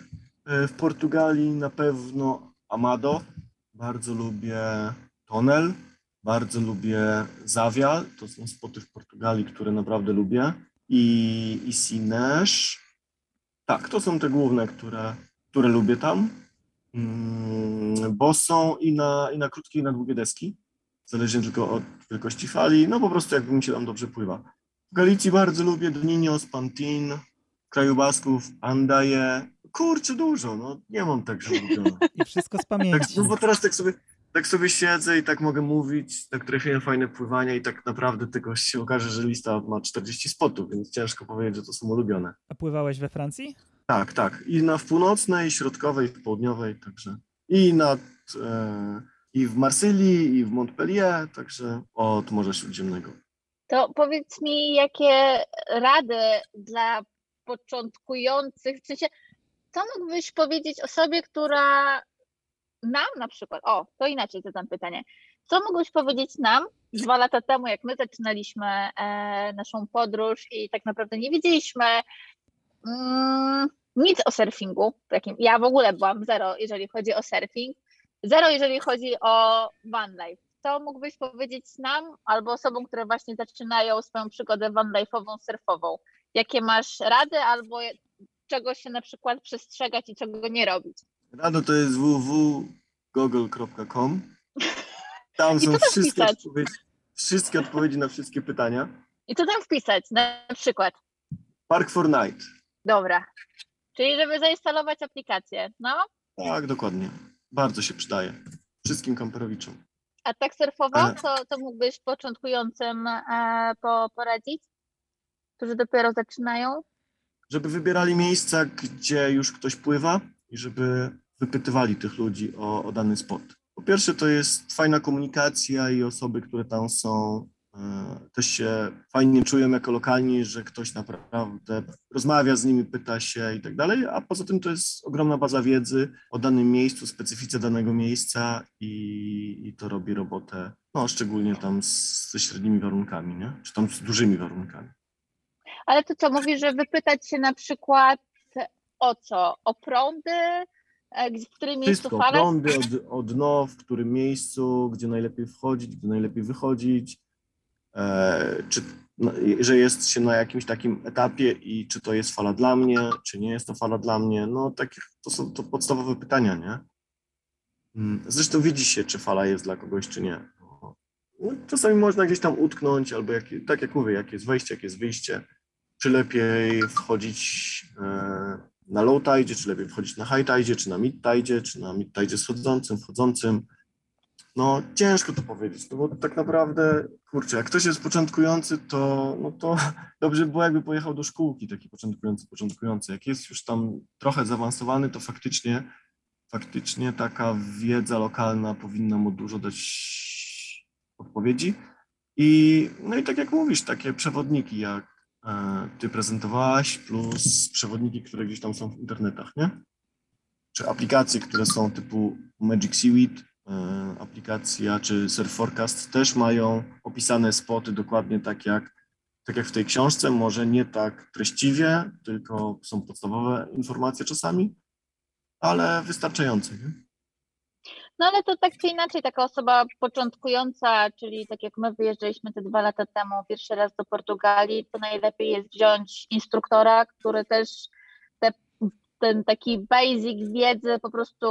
w Portugalii na pewno Amado, bardzo lubię Tonel, bardzo lubię Zawia, to są spoty w Portugalii, które naprawdę lubię. I, i Sines. Tak, to są te główne, które, które lubię tam, mm, bo są i na, i na krótkie i na długie deski, zależnie tylko od wielkości fali, no po prostu jakby mi się tam dobrze pływa. W Galicji bardzo lubię Doninio, Pantin, w kraju Basków, Andaje. Kurczę, dużo, no nie mam tak, że. I wszystko z Tak, pamięci. no bo teraz tak sobie, tak sobie siedzę i tak mogę mówić, tak trafiłem fajne pływania i tak naprawdę tylko się okaże, że lista ma 40 spotów, więc ciężko powiedzieć, że to są ulubione. A pływałeś we Francji? Tak, tak. I na w północnej, środkowej, w południowej, także i nad, e, i w Marsylii, i w Montpellier, także od Morza Śródziemnego. To powiedz mi, jakie rady dla początkujących, w sensie, co mógłbyś powiedzieć osobie, która nam na przykład, o, to inaczej zadam pytanie, co mógłbyś powiedzieć nam dwa lata temu, jak my zaczynaliśmy e, naszą podróż i tak naprawdę nie wiedzieliśmy, mm, nic o surfingu, takim, ja w ogóle byłam zero, jeżeli chodzi o surfing, zero, jeżeli chodzi o van life. Co mógłbyś powiedzieć nam albo osobom, które właśnie zaczynają swoją przygodę van life'ową, surfową? Jakie masz rady albo czego się na przykład przestrzegać i czego nie robić? Rado to jest www.google.com. Tam są wszystkie odpowiedzi, wszystkie odpowiedzi na wszystkie pytania. I co tam wpisać na przykład? Park for Night. Dobra. Czyli żeby zainstalować aplikację. No, Tak, dokładnie. Bardzo się przydaje. Wszystkim kamperowiczom. a tak surfowo, E. to, to mógłbyś początkującym e, po, poradzić? Którzy dopiero zaczynają? Żeby wybierali miejsca, gdzie już ktoś pływa i żeby wypytywali tych ludzi o, o dany spot. Po pierwsze, to jest fajna komunikacja i osoby, które tam są, e, też się fajnie czują jako lokalni, że ktoś naprawdę rozmawia z nimi, pyta się i tak dalej, a poza tym to jest ogromna baza wiedzy o danym miejscu, specyfice danego miejsca i, i to robi robotę, no szczególnie tam z, ze średnimi warunkami, nie? czy tam z dużymi warunkami. Ale to co, mówisz, że wypytać się na przykład o co? O prądy? E, W którym miejscu Wszystko, fala? prądy, od, od dno, w którym miejscu, gdzie najlepiej wchodzić, gdzie najlepiej wychodzić, e, czy no, że jest się na jakimś takim etapie i czy to jest fala dla mnie, czy nie jest to fala dla mnie, no takie, to są to podstawowe pytania, nie? Mm, Zresztą widzi się, czy fala jest dla kogoś, czy nie. No, czasami można gdzieś tam utknąć, albo jak, tak jak mówię, jakie jest wejście, jakie jest wyjście, czy lepiej wchodzić e, na low tide, czy lepiej wchodzić na high tide, czy na mid tide, czy na mid tide schodzącym, wchodzącym. No ciężko to powiedzieć, no bo tak naprawdę, kurczę, jak ktoś jest początkujący, to, no to dobrze by było, jakby pojechał do szkółki, taki początkujący, początkujący. Jak jest już tam trochę zaawansowany, to faktycznie, faktycznie taka wiedza lokalna powinna mu dużo dać odpowiedzi. I, no i tak jak mówisz, takie przewodniki, jak ty prezentowałaś, plus przewodniki, które gdzieś tam są w internetach, nie? Czy aplikacje, które są typu Magic Seaweed, e, aplikacja, czy Surf Forecast też mają opisane spoty dokładnie tak jak, tak jak w tej książce, może nie tak treściwie, tylko są podstawowe informacje czasami, ale wystarczające, nie? No ale to tak czy inaczej, taka osoba początkująca, czyli tak jak my wyjeżdżaliśmy te dwa lata temu pierwszy raz do Portugalii, to najlepiej jest wziąć instruktora, który też te, ten taki basic wiedzy po prostu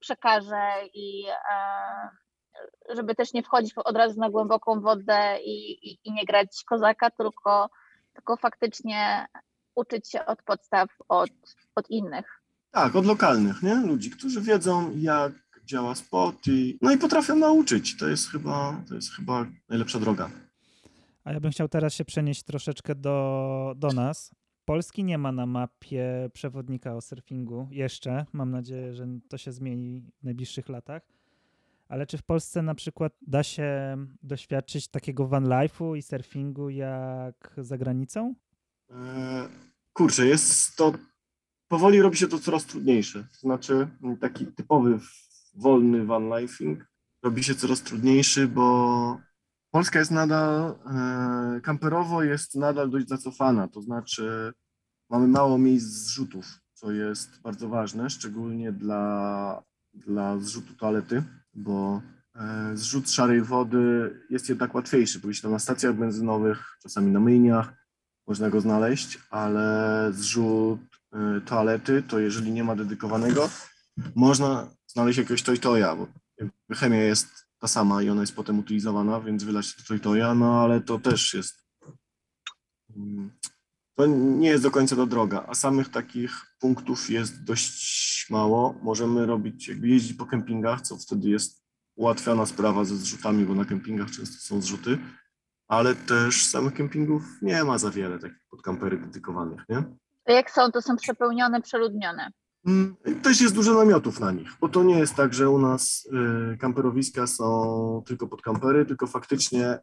przekaże i e, żeby też nie wchodzić od razu na głęboką wodę i, i, i nie grać kozaka, tylko, tylko faktycznie uczyć się od podstaw od, od innych. Tak, od lokalnych, nie? Ludzi, którzy wiedzą, jak działa spot i, no i potrafią nauczyć. To jest chyba, to jest chyba najlepsza droga. A ja bym chciał teraz się przenieść troszeczkę do, do nas. Polski nie ma na mapie przewodnika o surfingu jeszcze. Mam nadzieję, że to się zmieni w najbliższych latach. Ale czy w Polsce na przykład da się doświadczyć takiego van life'u i surfingu jak za granicą? E, kurczę, jest to, powoli robi się to coraz trudniejsze. To znaczy taki typowy wolny van lifing. Robi się coraz trudniejszy, bo Polska jest nadal, e, kamperowo jest nadal dość zacofana, to znaczy mamy mało miejsc zrzutów, co jest bardzo ważne, szczególnie dla, dla zrzutu toalety, bo e, zrzut szarej wody jest jednak łatwiejszy, bo tam na stacjach benzynowych, czasami na myjniach, można go znaleźć, ale zrzut y, toalety, to jeżeli nie ma dedykowanego, można znaleźć jakiegoś toy-toya, bo chemia jest ta sama i ona jest potem utylizowana, więc wylać to toy-toya, no ale to też jest mm, to nie jest do końca ta droga, a samych takich punktów jest dość mało. Możemy robić, jakby jeździć po kempingach, co wtedy jest ułatwiona sprawa ze zrzutami, bo na kempingach często są zrzuty, ale też samych kempingów nie ma za wiele takich podkampery dedykowanych, nie? Jak są, to są przepełnione, przeludnione. Mm, Też jest dużo namiotów na nich, bo to nie jest tak, że u nas y, kamperowiska są tylko pod kampery, tylko faktycznie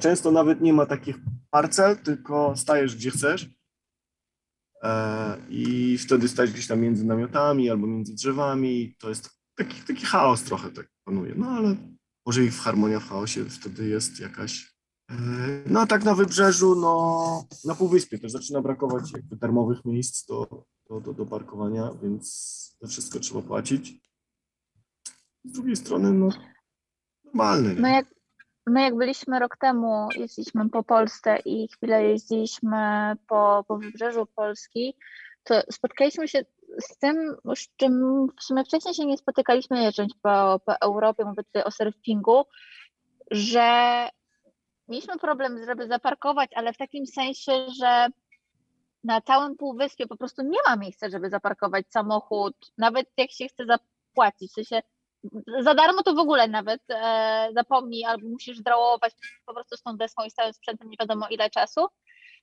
często nawet nie ma takich parcel, tylko stajesz gdzie chcesz e, i wtedy stajesz gdzieś tam między namiotami albo między drzewami. To jest taki, taki chaos trochę tak panuje, no ale może i w harmonia w chaosie wtedy jest jakaś No a tak na wybrzeżu, no na Półwyspie też zaczyna brakować jakby darmowych miejsc do, do, do, do parkowania, więc za wszystko trzeba płacić. Z drugiej strony, no normalny. My jak, my jak byliśmy rok temu, jeździliśmy po Polsce i chwilę jeździliśmy po, po wybrzeżu Polski, to spotkaliśmy się z tym, z czym w sumie wcześniej się nie spotykaliśmy jeżdżąc po, po Europie, mówię tutaj o surfingu, że mieliśmy problem, żeby zaparkować, ale w takim sensie, że na całym półwyspie po prostu nie ma miejsca, żeby zaparkować samochód, nawet jak się chce zapłacić. W sensie za darmo to w ogóle nawet e, zapomnij, albo musisz drałować po prostu z tą deską i z całym sprzętem nie wiadomo ile czasu.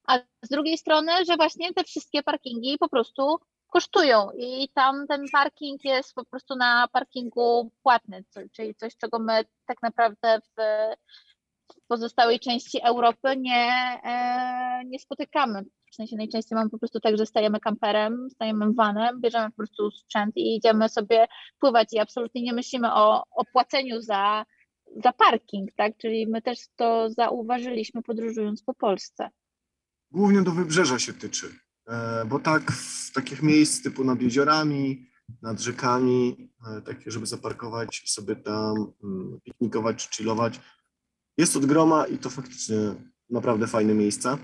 A z drugiej strony, że właśnie te wszystkie parkingi po prostu kosztują i tam ten parking jest po prostu na parkingu płatny, czyli coś, czego my tak naprawdę w, w pozostałej części Europy nie, e, nie spotykamy. W sensie najczęściej mamy po prostu tak, że stajemy kamperem, stajemy vanem, bierzemy po prostu sprzęt i idziemy sobie pływać i absolutnie nie myślimy o, o płaceniu za, za parking, tak? Czyli my też to zauważyliśmy podróżując po Polsce. Głównie do wybrzeża się tyczy, e, bo tak w takich miejsc typu nad jeziorami, nad rzekami, e, takie, żeby zaparkować sobie tam mm, piknikować czy chillować, jest od groma i to faktycznie naprawdę fajne miejsca.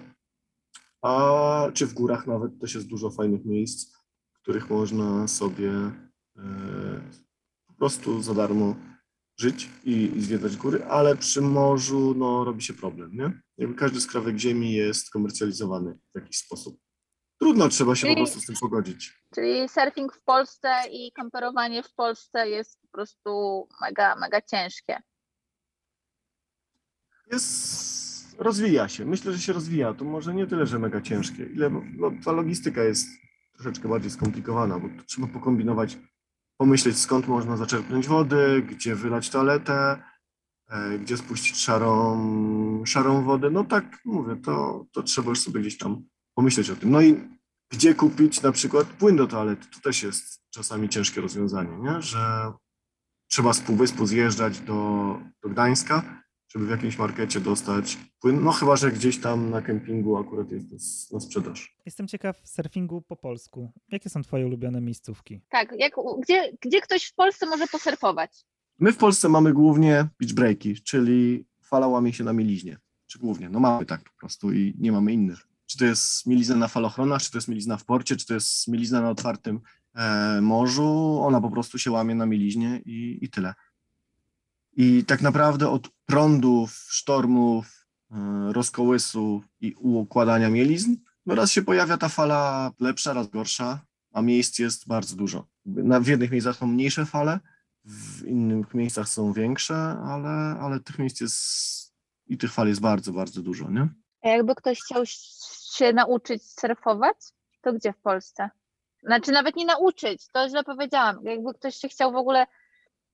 A czy w górach nawet też jest dużo fajnych miejsc, w których można sobie e, po prostu za darmo żyć i, i zwiedzać góry, ale przy morzu no, robi się problem, nie? Jakby każdy skrawek ziemi jest komercjalizowany w jakiś sposób. Trudno, trzeba się po Czyli- prostu z tym pogodzić. Czyli surfing w Polsce i kamperowanie w Polsce jest po prostu mega, mega ciężkie. Jest, rozwija się. Myślę, że się rozwija. To może nie tyle, że mega ciężkie, ile no, ta logistyka jest troszeczkę bardziej skomplikowana, bo trzeba pokombinować, pomyśleć skąd można zaczerpnąć wody, gdzie wylać toaletę, e, gdzie spuścić szarą, szarą wodę. No tak mówię, to, to trzeba już sobie gdzieś tam pomyśleć o tym. No i gdzie kupić na przykład płyn do toalety? To też jest czasami ciężkie rozwiązanie, nie? że trzeba z półwyspu zjeżdżać do, do Gdańska, żeby w jakimś markecie dostać płyn. No chyba, że gdzieś tam na kempingu akurat jest na- na sprzedaż. Jestem ciekaw surfingu po polsku. Jakie są twoje ulubione miejscówki? Tak, jak, gdzie, gdzie ktoś w Polsce może posurfować? My w Polsce mamy głównie beach breaki, czyli fala łamie się na mieliźnie. Czy głównie, no mamy tak po prostu i nie mamy innych. Czy to jest mielizna na falochronach, czy to jest mielizna w porcie, czy to jest mielizna na otwartym e, morzu, ona po prostu się łamie na mieliźnie i, i tyle. I tak naprawdę od prądów, sztormów, e, rozkołysów i układania mielizn, no raz się pojawia ta fala lepsza, raz gorsza, a miejsc jest bardzo dużo. Na, w jednych miejscach są mniejsze fale, w innych miejscach są większe, ale, ale tych miejsc jest i tych fal jest bardzo, bardzo dużo, nie? A jakby ktoś chciał się nauczyć surfować, to gdzie w Polsce? Znaczy nawet nie nauczyć, to źle powiedziałam. Jakby ktoś się chciał w ogóle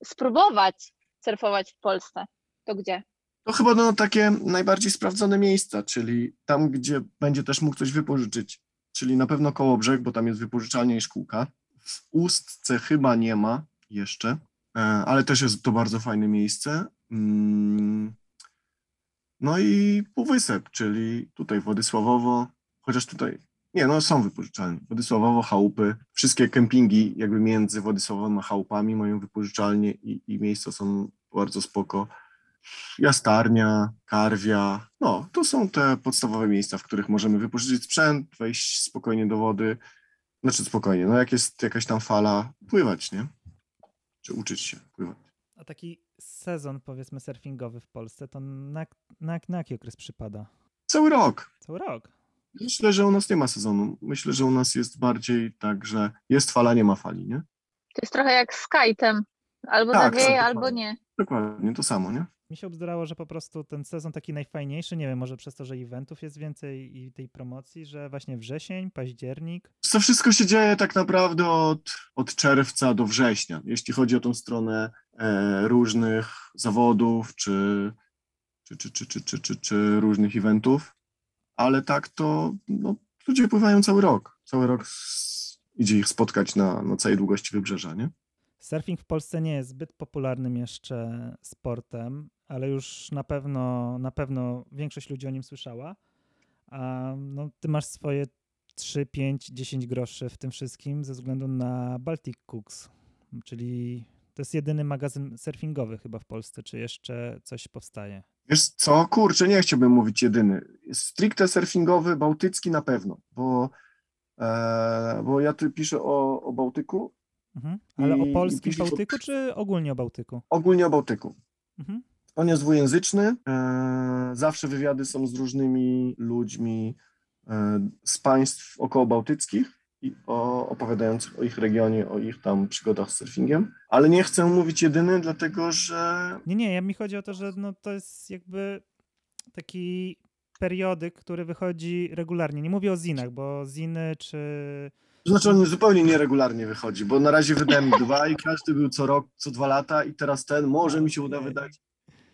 spróbować surfować w Polsce, to gdzie? To chyba no, takie najbardziej sprawdzone miejsca, czyli tam, gdzie będzie też mógł coś wypożyczyć, czyli na pewno koło brzeg, bo tam jest wypożyczalnia i szkółka. W Ustce chyba nie ma jeszcze, e, ale też jest to bardzo fajne miejsce. Mm, No i Półwysep, czyli tutaj Władysławowo, chociaż tutaj, nie no są wypożyczalnie, Władysławowo, chałupy, wszystkie kempingi jakby między Władysławowem a chałupami mają wypożyczalnie i, i miejsca są bardzo spoko. Jastarnia, Karwia, no to są te podstawowe miejsca, w których możemy wypożyczyć sprzęt, wejść spokojnie do wody, znaczy spokojnie, no jak jest jakaś tam fala, pływać, nie? Czy uczyć się pływać. A taki sezon, powiedzmy, surfingowy w Polsce, to na, na, na jaki okres przypada? Cały rok. Cały rok. Myślę, że u nas nie ma sezonu. Myślę, że u nas jest bardziej tak, że jest fala, nie ma fali, nie? To jest trochę jak z kajtem. Albo Tak, zawieje, tak, albo nie. Dokładnie, to samo, nie? Mi się obzdurało, że po prostu ten sezon taki najfajniejszy, nie wiem, może przez to, że eventów jest więcej i tej promocji, że właśnie wrzesień, październik. To wszystko się dzieje tak naprawdę od, od czerwca do września, jeśli chodzi o tą stronę e, różnych zawodów czy, czy, czy, czy, czy, czy, czy, czy różnych eventów, ale tak to no, ludzie pływają cały rok. Cały rok idzie ich spotkać na, na całej długości wybrzeża, nie? Surfing w Polsce nie jest zbyt popularnym jeszcze sportem. ale już na pewno, na pewno większość ludzi o nim słyszała. A no, ty masz swoje 3, 5, 10 groszy w tym wszystkim ze względu na Baltic Cooks, czyli to jest jedyny magazyn surfingowy chyba w Polsce, czy jeszcze coś powstaje? Wiesz co, kurczę, nie chciałbym mówić jedyny. Stricte surfingowy, bałtycki na pewno, bo, e, bo ja tu piszę o, o Bałtyku, Mhm. Ale I- o polskim i pisze- Bałtyku, czy ogólnie o Bałtyku? ogólnie o Bałtyku. Mhm. On jest dwujęzyczny, e, zawsze wywiady są z różnymi ludźmi e, z państw okołobałtyckich i o, opowiadających o ich regionie, o ich tam przygodach z surfingiem, ale nie chcę mówić jedyny, dlatego że Nie, nie, ja mi chodzi o to, że no, to jest jakby taki periodyk, który wychodzi regularnie. Nie mówię o zinach, bo ziny czy... To znaczy on zupełnie nieregularnie wychodzi, bo na razie wydałem dwa i każdy był co rok, co dwa lata i teraz ten może mi się uda wydać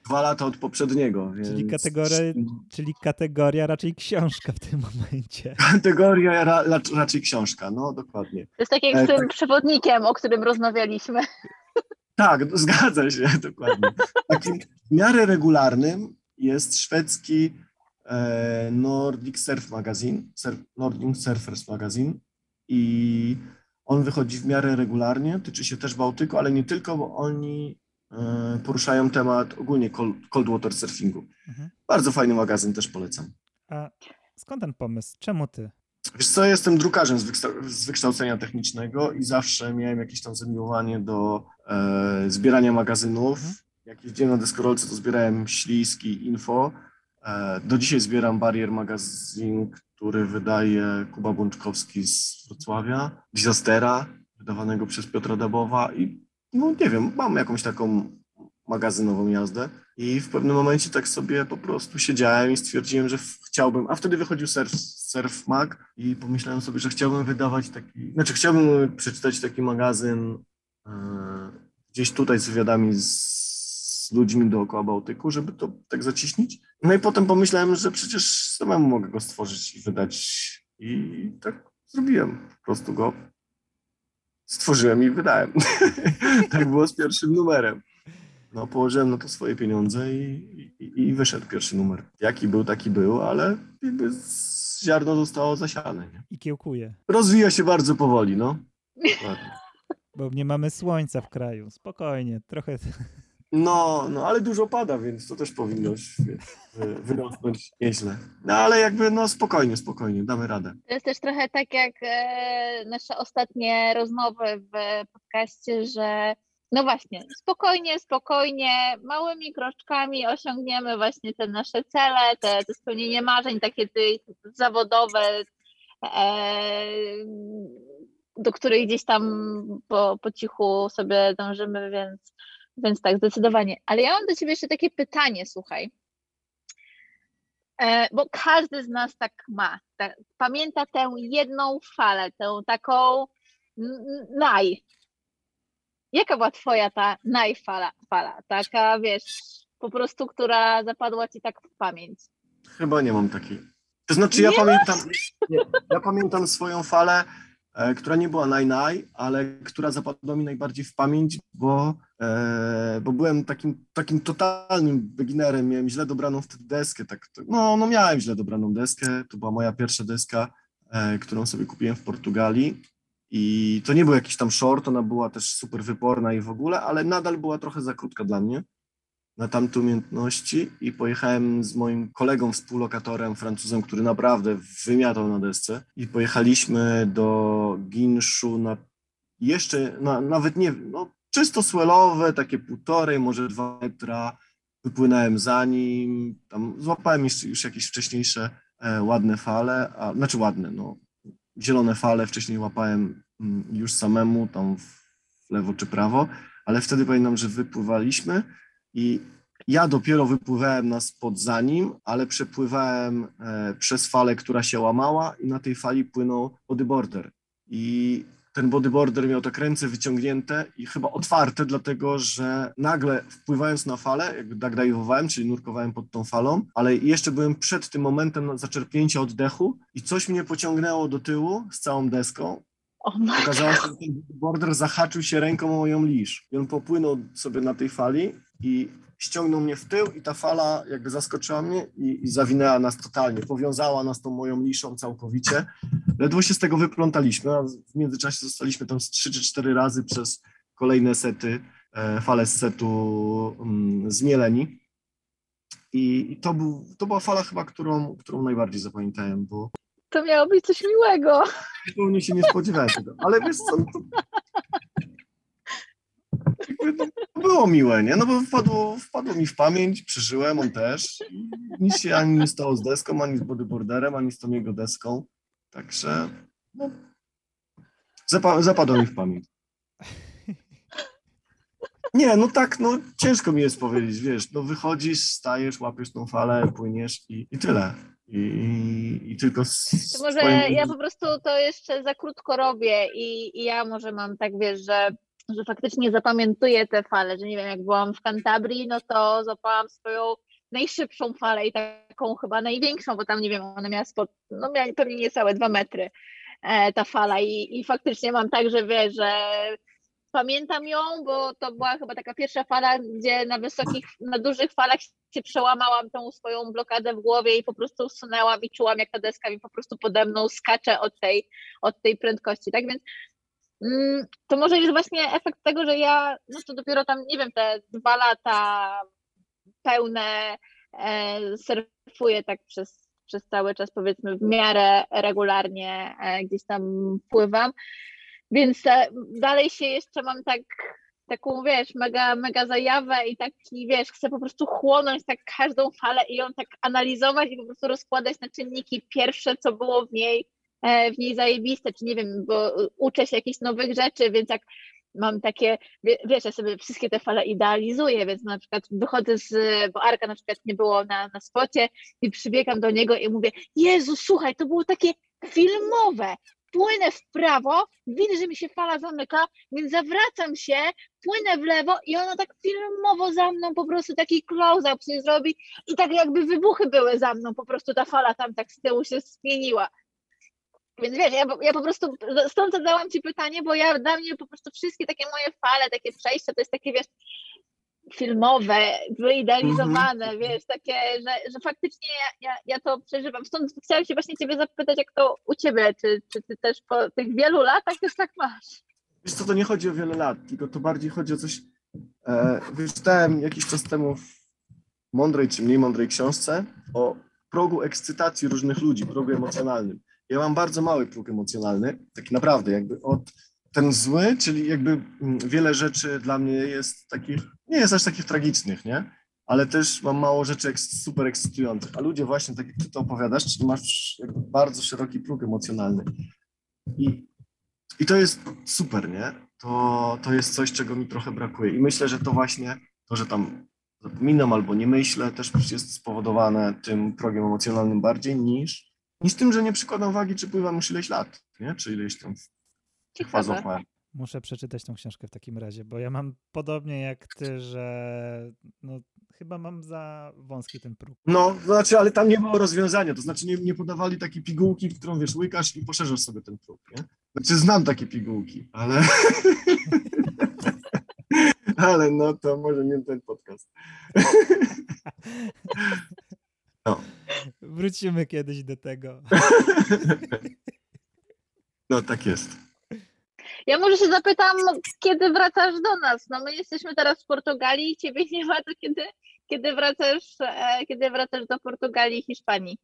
dwa lata od poprzedniego. Więc... Czyli kategoria- Czyli kategoria raczej książka w tym momencie. Kategoria ra, ra, raczej książka, no dokładnie. To jest tak jak E, z tym tak. przewodnikiem, o którym rozmawialiśmy. Tak, no, zgadza się, dokładnie. Takim w miarę regularnym jest szwedzki e, Nordic Surf Magazine, surf, Nordic Surfers Magazine i on wychodzi w miarę regularnie, tyczy się też Bałtyku, ale nie tylko, bo oni poruszają temat ogólnie cold, water surfingu. Mhm. Bardzo fajny magazyn, też polecam. A skąd ten pomysł? Czemu ty? Wiesz co, jestem drukarzem z wykształcenia technicznego i zawsze miałem jakieś tam zamiłowanie do e, zbierania magazynów. Mhm. Jak jeździłem na deskorolce, to zbierałem śliski, info. E, do dzisiaj zbieram Barrier magazyn, który wydaje Kuba Bączkowski z Wrocławia, Disastera, wydawanego przez Piotra Dabowa i no nie wiem, mam jakąś taką magazynową jazdę i w pewnym momencie tak sobie po prostu siedziałem i stwierdziłem, że chciałbym, a wtedy wychodził Surf, surf Mag i pomyślałem sobie, że chciałbym wydawać taki, znaczy chciałbym przeczytać taki magazyn e, gdzieś tutaj z wywiadami z ludźmi dookoła Bałtyku, żeby to tak zaciśnić. No i potem pomyślałem, że przecież samemu mogę go stworzyć i wydać i tak zrobiłem, po prostu go stworzyłem i wydałem. tak było z pierwszym numerem. No, położyłem na to swoje pieniądze i, i, i wyszedł pierwszy numer. Jaki był, taki był, ale jakby ziarno zostało zasiane. Nie? I kiełkuje, Rozwija się bardzo powoli, no. Bo nie mamy słońca w kraju. Spokojnie, trochę... No, no, ale dużo pada, więc to też powinno wy- wyrosnąć nieźle. No, ale jakby, no, spokojnie, spokojnie, damy radę. To jest też trochę tak jak e, nasze ostatnie rozmowy w podcaście, że no właśnie, spokojnie, spokojnie, małymi kroczkami osiągniemy właśnie te nasze cele, te, te spełnienie marzeń, takie te zawodowe, e, do których gdzieś tam po, po cichu sobie dążymy, więc, więc tak, zdecydowanie. Ale ja mam do ciebie jeszcze takie pytanie, słuchaj. E, bo każdy z nas tak ma. Ta, pamięta tę jedną falę, tę taką naj. Jaka była twoja ta najfala, fala? Taka, wiesz, po prostu, która zapadła ci tak w pamięć. Chyba nie mam takiej. To znaczy, ja Nie pamiętam, nie, ja pamiętam swoją falę, która nie była naj-naj, ale która zapadła mi najbardziej w pamięć, bo, e, bo byłem takim, takim totalnym beginnerem, miałem źle dobraną wtedy deskę, tak, no, no miałem źle dobraną deskę, to była moja pierwsza deska, e, którą sobie kupiłem w Portugalii. I to nie był jakiś tam short, ona była też super wyporna i w ogóle, ale nadal była trochę za krótka dla mnie na tamte umiejętności i pojechałem z moim kolegą, współlokatorem, Francuzem, który naprawdę wymiatał na desce. I pojechaliśmy do Ginszu na jeszcze, na, nawet nie, no czysto swelowe, takie półtorej, może dwa metra, wypłynąłem za nim, tam złapałem jeszcze już jakieś wcześniejsze e, ładne fale, a, znaczy ładne, no. Zielone fale wcześniej łapałem mm, już samemu, tam w lewo czy prawo, ale wtedy pamiętam, że wypływaliśmy i ja dopiero wypływałem na spod za nim, ale przepływałem e, przez falę, która się łamała i na tej fali płynął bodyboarder. I ten bodyboarder miał tak ręce wyciągnięte i chyba otwarte, dlatego że nagle wpływając na falę, jakby dagdajwowałem, czyli nurkowałem pod tą falą, ale jeszcze byłem przed tym momentem zaczerpnięcia oddechu i coś mnie pociągnęło do tyłu z całą deską O ma- Okazało się, że ten border zahaczył się ręką o moją lisz. I on popłynął sobie na tej fali i ściągnął mnie w tył i ta fala jakby zaskoczyła mnie i, i zawinęła nas totalnie, powiązała nas tą moją liszą całkowicie. Ledwo się z tego wyplątaliśmy, a w międzyczasie zostaliśmy tam z trzy czy cztery razy przez kolejne sety, e, fale z setu mm, zmieleni. I, i to, był, to była fala chyba, którą, którą najbardziej zapamiętałem, bo To miało być coś miłego. zupełnie się nie spodziewałem tego. Ale wiesz co, no to... Jakby to było miłe, nie? No bo wpadło, wpadło mi w pamięć, przeżyłem, on też. Nic się ani nie stało z deską, ani z bodyboarderem, ani z tą jego deską. Także no, zapa- zapadło mi w pamięć. Nie, no tak, no ciężko mi jest powiedzieć, wiesz, no wychodzisz, stajesz, łapiesz tą falę, płyniesz i, i tyle. I, i, tylko z, może ja po prostu to jeszcze za krótko robię i, i ja może mam tak, wiesz, że, że faktycznie zapamiętuję te fale, że nie wiem, jak byłam w Cantabrii, no to złapałam swoją najszybszą falę i taką chyba największą, bo tam, nie wiem, ona miała spod, no miała pewnie niecałe dwa metry e, ta fala i, i faktycznie mam tak, że wiesz, że pamiętam ją, bo to była chyba taka pierwsza fala, gdzie na wysokich, na dużych falach się przełamałam tą swoją blokadę w głowie i po prostu usunęłam i czułam, jak ta deska mi po prostu pode mną skacze od tej, od tej prędkości, tak więc mm, to może jest właśnie efekt tego, że ja, no to dopiero tam, nie wiem, te dwa lata pełne e, surfuję tak przez, przez cały czas, powiedzmy w miarę regularnie e, gdzieś tam pływam, więc dalej się jeszcze mam tak taką, wiesz, mega, mega zajawę i taki, wiesz, chcę po prostu chłonąć tak każdą falę i ją tak analizować i po prostu rozkładać na czynniki pierwsze, co było w niej, e, w niej zajebiste, czy nie wiem, bo uczę się jakichś nowych rzeczy, więc jak mam takie, wie- wiesz, ja sobie wszystkie te fale idealizuję, więc na przykład wychodzę z, bo Arka na przykład nie było na, na spocie i przybiegam do niego i mówię, Jezu, słuchaj, to było takie filmowe, płynę w prawo, widzę, że mi się fala zamyka, więc zawracam się, płynę w lewo i ona tak filmowo za mną po prostu taki close-up się zrobi i tak jakby wybuchy były za mną, po prostu ta fala tam tak z tyłu się zmieniła. Więc wiesz, ja, ja po prostu stąd zadałam Ci pytanie, bo ja dla mnie po prostu wszystkie takie moje fale, takie przejścia, to jest takie, wiesz, filmowe, wyidealizowane, wiesz, takie, że, że faktycznie ja, ja, ja to przeżywam. Stąd chciałam się właśnie Ciebie zapytać, jak to u Ciebie, czy, czy Ty też po tych wielu latach też tak masz? Wiesz co, to nie chodzi o wiele lat, tylko to bardziej chodzi o coś. E, wyczytałem jakiś czas temu w mądrej czy mniej mądrej książce o progu ekscytacji różnych ludzi, progu emocjonalnym. Ja mam bardzo mały próg emocjonalny, taki naprawdę, jakby od ten zły, czyli jakby mm, wiele rzeczy dla mnie jest takich, nie jest aż takich tragicznych, nie? Ale też mam mało rzeczy super ekscytujących. A ludzie właśnie, tak jak ty to opowiadasz, czyli masz bardzo szeroki próg emocjonalny. I i to jest super, nie? To, to jest coś, czego mi trochę brakuje. I myślę, że to właśnie to, że tam zapominam albo nie myślę, też jest spowodowane tym progiem emocjonalnym bardziej niż, niż tym, że nie przykładam wagi, czy pływam już ileś lat, nie? Czy ileś tam Ciekawe. Muszę przeczytać tą książkę w takim razie, bo ja mam podobnie jak ty, że no, chyba mam za wąski ten próg. No, to znaczy, ale tam nie było rozwiązania, to znaczy nie, nie podawali takiej pigułki, którą wiesz, łykasz i poszerzasz sobie ten próg, nie? Znaczy znam takie pigułki, ale... ale no to może nie ten podcast. Wrócimy kiedyś do tego. No tak jest. Ja może się zapytam, kiedy wracasz do nas? No my jesteśmy teraz w Portugalii, ciebie nie ma, to kiedy, kiedy wracasz, e, kiedy wracasz do Portugalii i Hiszpanii?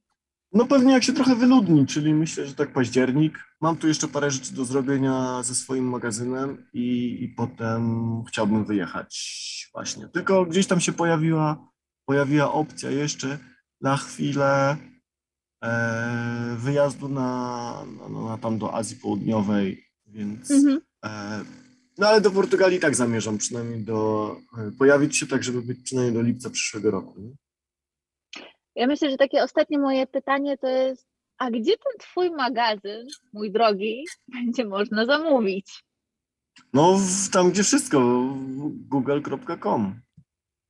No pewnie jak się trochę wyludni, czyli myślę, że tak październik. Mam tu jeszcze parę rzeczy do zrobienia ze swoim magazynem i, i potem chciałbym wyjechać właśnie. Tylko gdzieś tam się pojawiła, pojawiła opcja jeszcze na chwilę e, wyjazdu na, na, na tam do Azji Południowej, więc Mhm. e, no ale do Portugalii tak zamierzam przynajmniej do, e, pojawić się tak, żeby być przynajmniej do lipca przyszłego roku. Nie? Ja myślę, że takie ostatnie moje pytanie to jest, a gdzie ten twój magazyn, mój drogi, będzie można zamówić? No, w, tam gdzie wszystko, google.com.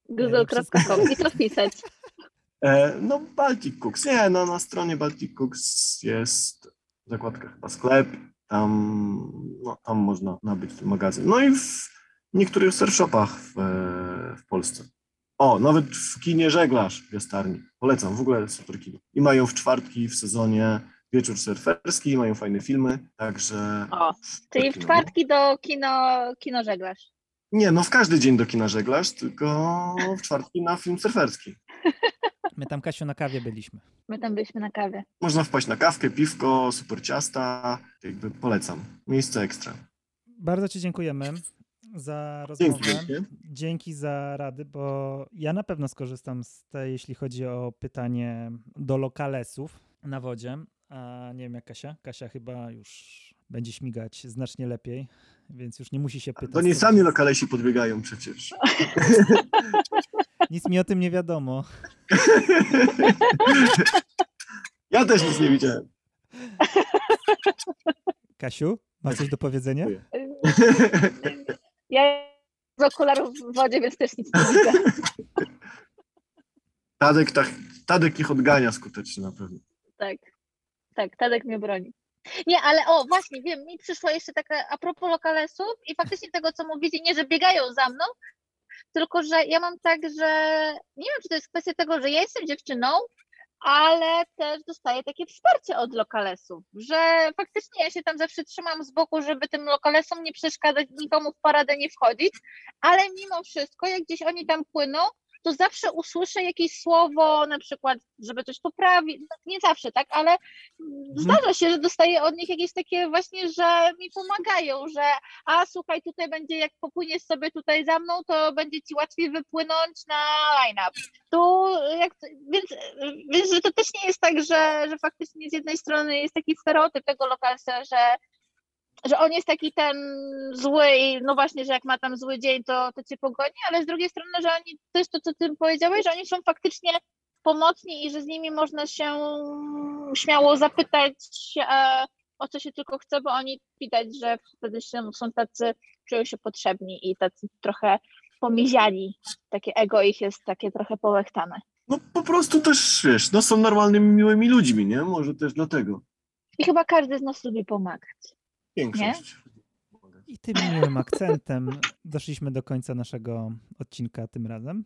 Google.com i co wpisać? E, no, Baltic Cooks. Nie, no, na stronie Baltic Cooks jest zakładka chyba sklep. Tam, no, tam można nabyć ten magazyn. No i w niektórych surf shopach w, w Polsce. O, nawet w kinie Żeglarz w Jastarni. Polecam, w ogóle super kino. I mają w czwartki w sezonie wieczór surferski, mają fajne filmy, także... O, czyli w czwartki do kino, kino żeglarz. Nie, no w każdy dzień do kina Żeglarz, tylko w czwartki na film surferski. My tam, Kasiu, na kawie byliśmy. My tam byliśmy na kawie. Można wpaść na kawkę, piwko, super ciasta, jakby polecam. Miejsce ekstra. Bardzo Ci dziękujemy za Dzięki. rozmowę. wielkie. Dzięki za rady, bo ja na pewno skorzystam z tej, jeśli chodzi o pytanie do lokalesów na wodzie. A nie wiem jak Kasia. Kasia chyba już będzie śmigać znacznie lepiej, więc już nie musi się pytać. To nie sami lokalesi podbiegają przecież. Nic mi o tym nie wiadomo. Ja też nic nie widziałem. Kasiu, masz coś do powiedzenia? Ja z okularów w wodzie, więc też nic nie widzę. Tadek, tak, Tadek ich odgania skutecznie na pewno. Tak, tak, Tadek mnie broni. Nie, ale o, właśnie, wiem, mi przyszło jeszcze taka, a propos lokalesów i faktycznie tego, co mówicie, nie, że biegają za mną, tylko, że ja mam tak, że nie wiem, czy to jest kwestia tego, że ja jestem dziewczyną, ale też dostaję takie wsparcie od lokalesów, że faktycznie ja się tam zawsze trzymam z boku, żeby tym lokalesom nie przeszkadzać, nikomu w paradę nie wchodzić, ale mimo wszystko, jak gdzieś oni tam płyną, to zawsze usłyszę jakieś słowo, na przykład, żeby coś poprawić, no, nie zawsze, tak, ale zdarza się, że dostaję od nich jakieś takie właśnie, że mi pomagają, że a słuchaj, tutaj będzie, jak popłyniesz sobie tutaj za mną, to będzie ci łatwiej wypłynąć na line-up. Tu, jak, więc, więc, że to też nie jest tak, że, że faktycznie z jednej strony jest taki stereotyp tego lokalsa, że że on jest taki ten zły i no właśnie, że jak ma tam zły dzień, to, to cię pogoni, ale z drugiej strony, że oni, to jest to, co ty powiedziałeś, że oni są faktycznie pomocni i że z nimi można się śmiało zapytać e, o co się tylko chce, bo oni widać, że wtedy się, są tacy, czują się potrzebni i tacy trochę pomiziani. Takie ego ich jest takie trochę połechtane. No po prostu też, wiesz, no są normalnymi, miłymi ludźmi, nie? Może też dlatego. I chyba każdy z nas lubi pomagać. Większość. I tym miłym akcentem doszliśmy do końca naszego odcinka tym razem.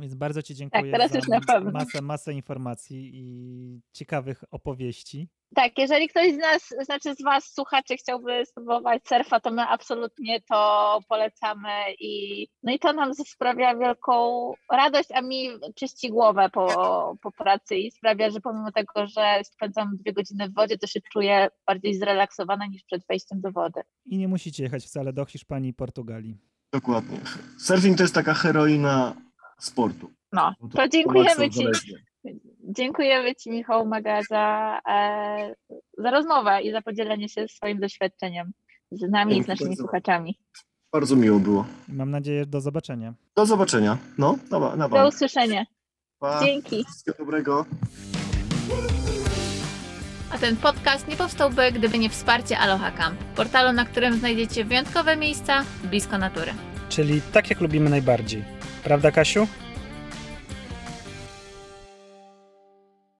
Więc bardzo Ci dziękuję teraz za już na pewno. masę, masę informacji i ciekawych opowieści. Tak, jeżeli ktoś z nas, znaczy z Was, słuchaczy, chciałby spróbować surfa, to my absolutnie to polecamy i no i to nam sprawia wielką radość, a mi czyści głowę po, po pracy i sprawia, że pomimo tego, że spędzam dwie godziny w wodzie, to się czuję bardziej zrelaksowana niż przed wejściem do wody. I nie musicie jechać wcale do Hiszpanii i Portugalii. Dokładnie. Surfing to jest taka heroina sportu. No, Bo to Polacy dziękujemy Ci. Dziękujemy Ci, Michał Maga, za, e, za rozmowę i za podzielenie się swoim doświadczeniem z nami i z Dzięki naszymi bardzo. słuchaczami. Bardzo miło było. Mam nadzieję, do zobaczenia. Do zobaczenia. No, na, na Do usłyszenia. Pa. Dzięki. Wszystkiego dobrego. A ten podcast nie powstałby, gdyby nie wsparcie Aloha Camp, portalu, na którym znajdziecie wyjątkowe miejsca blisko natury. Czyli tak, jak lubimy najbardziej. Prawda, Kasiu?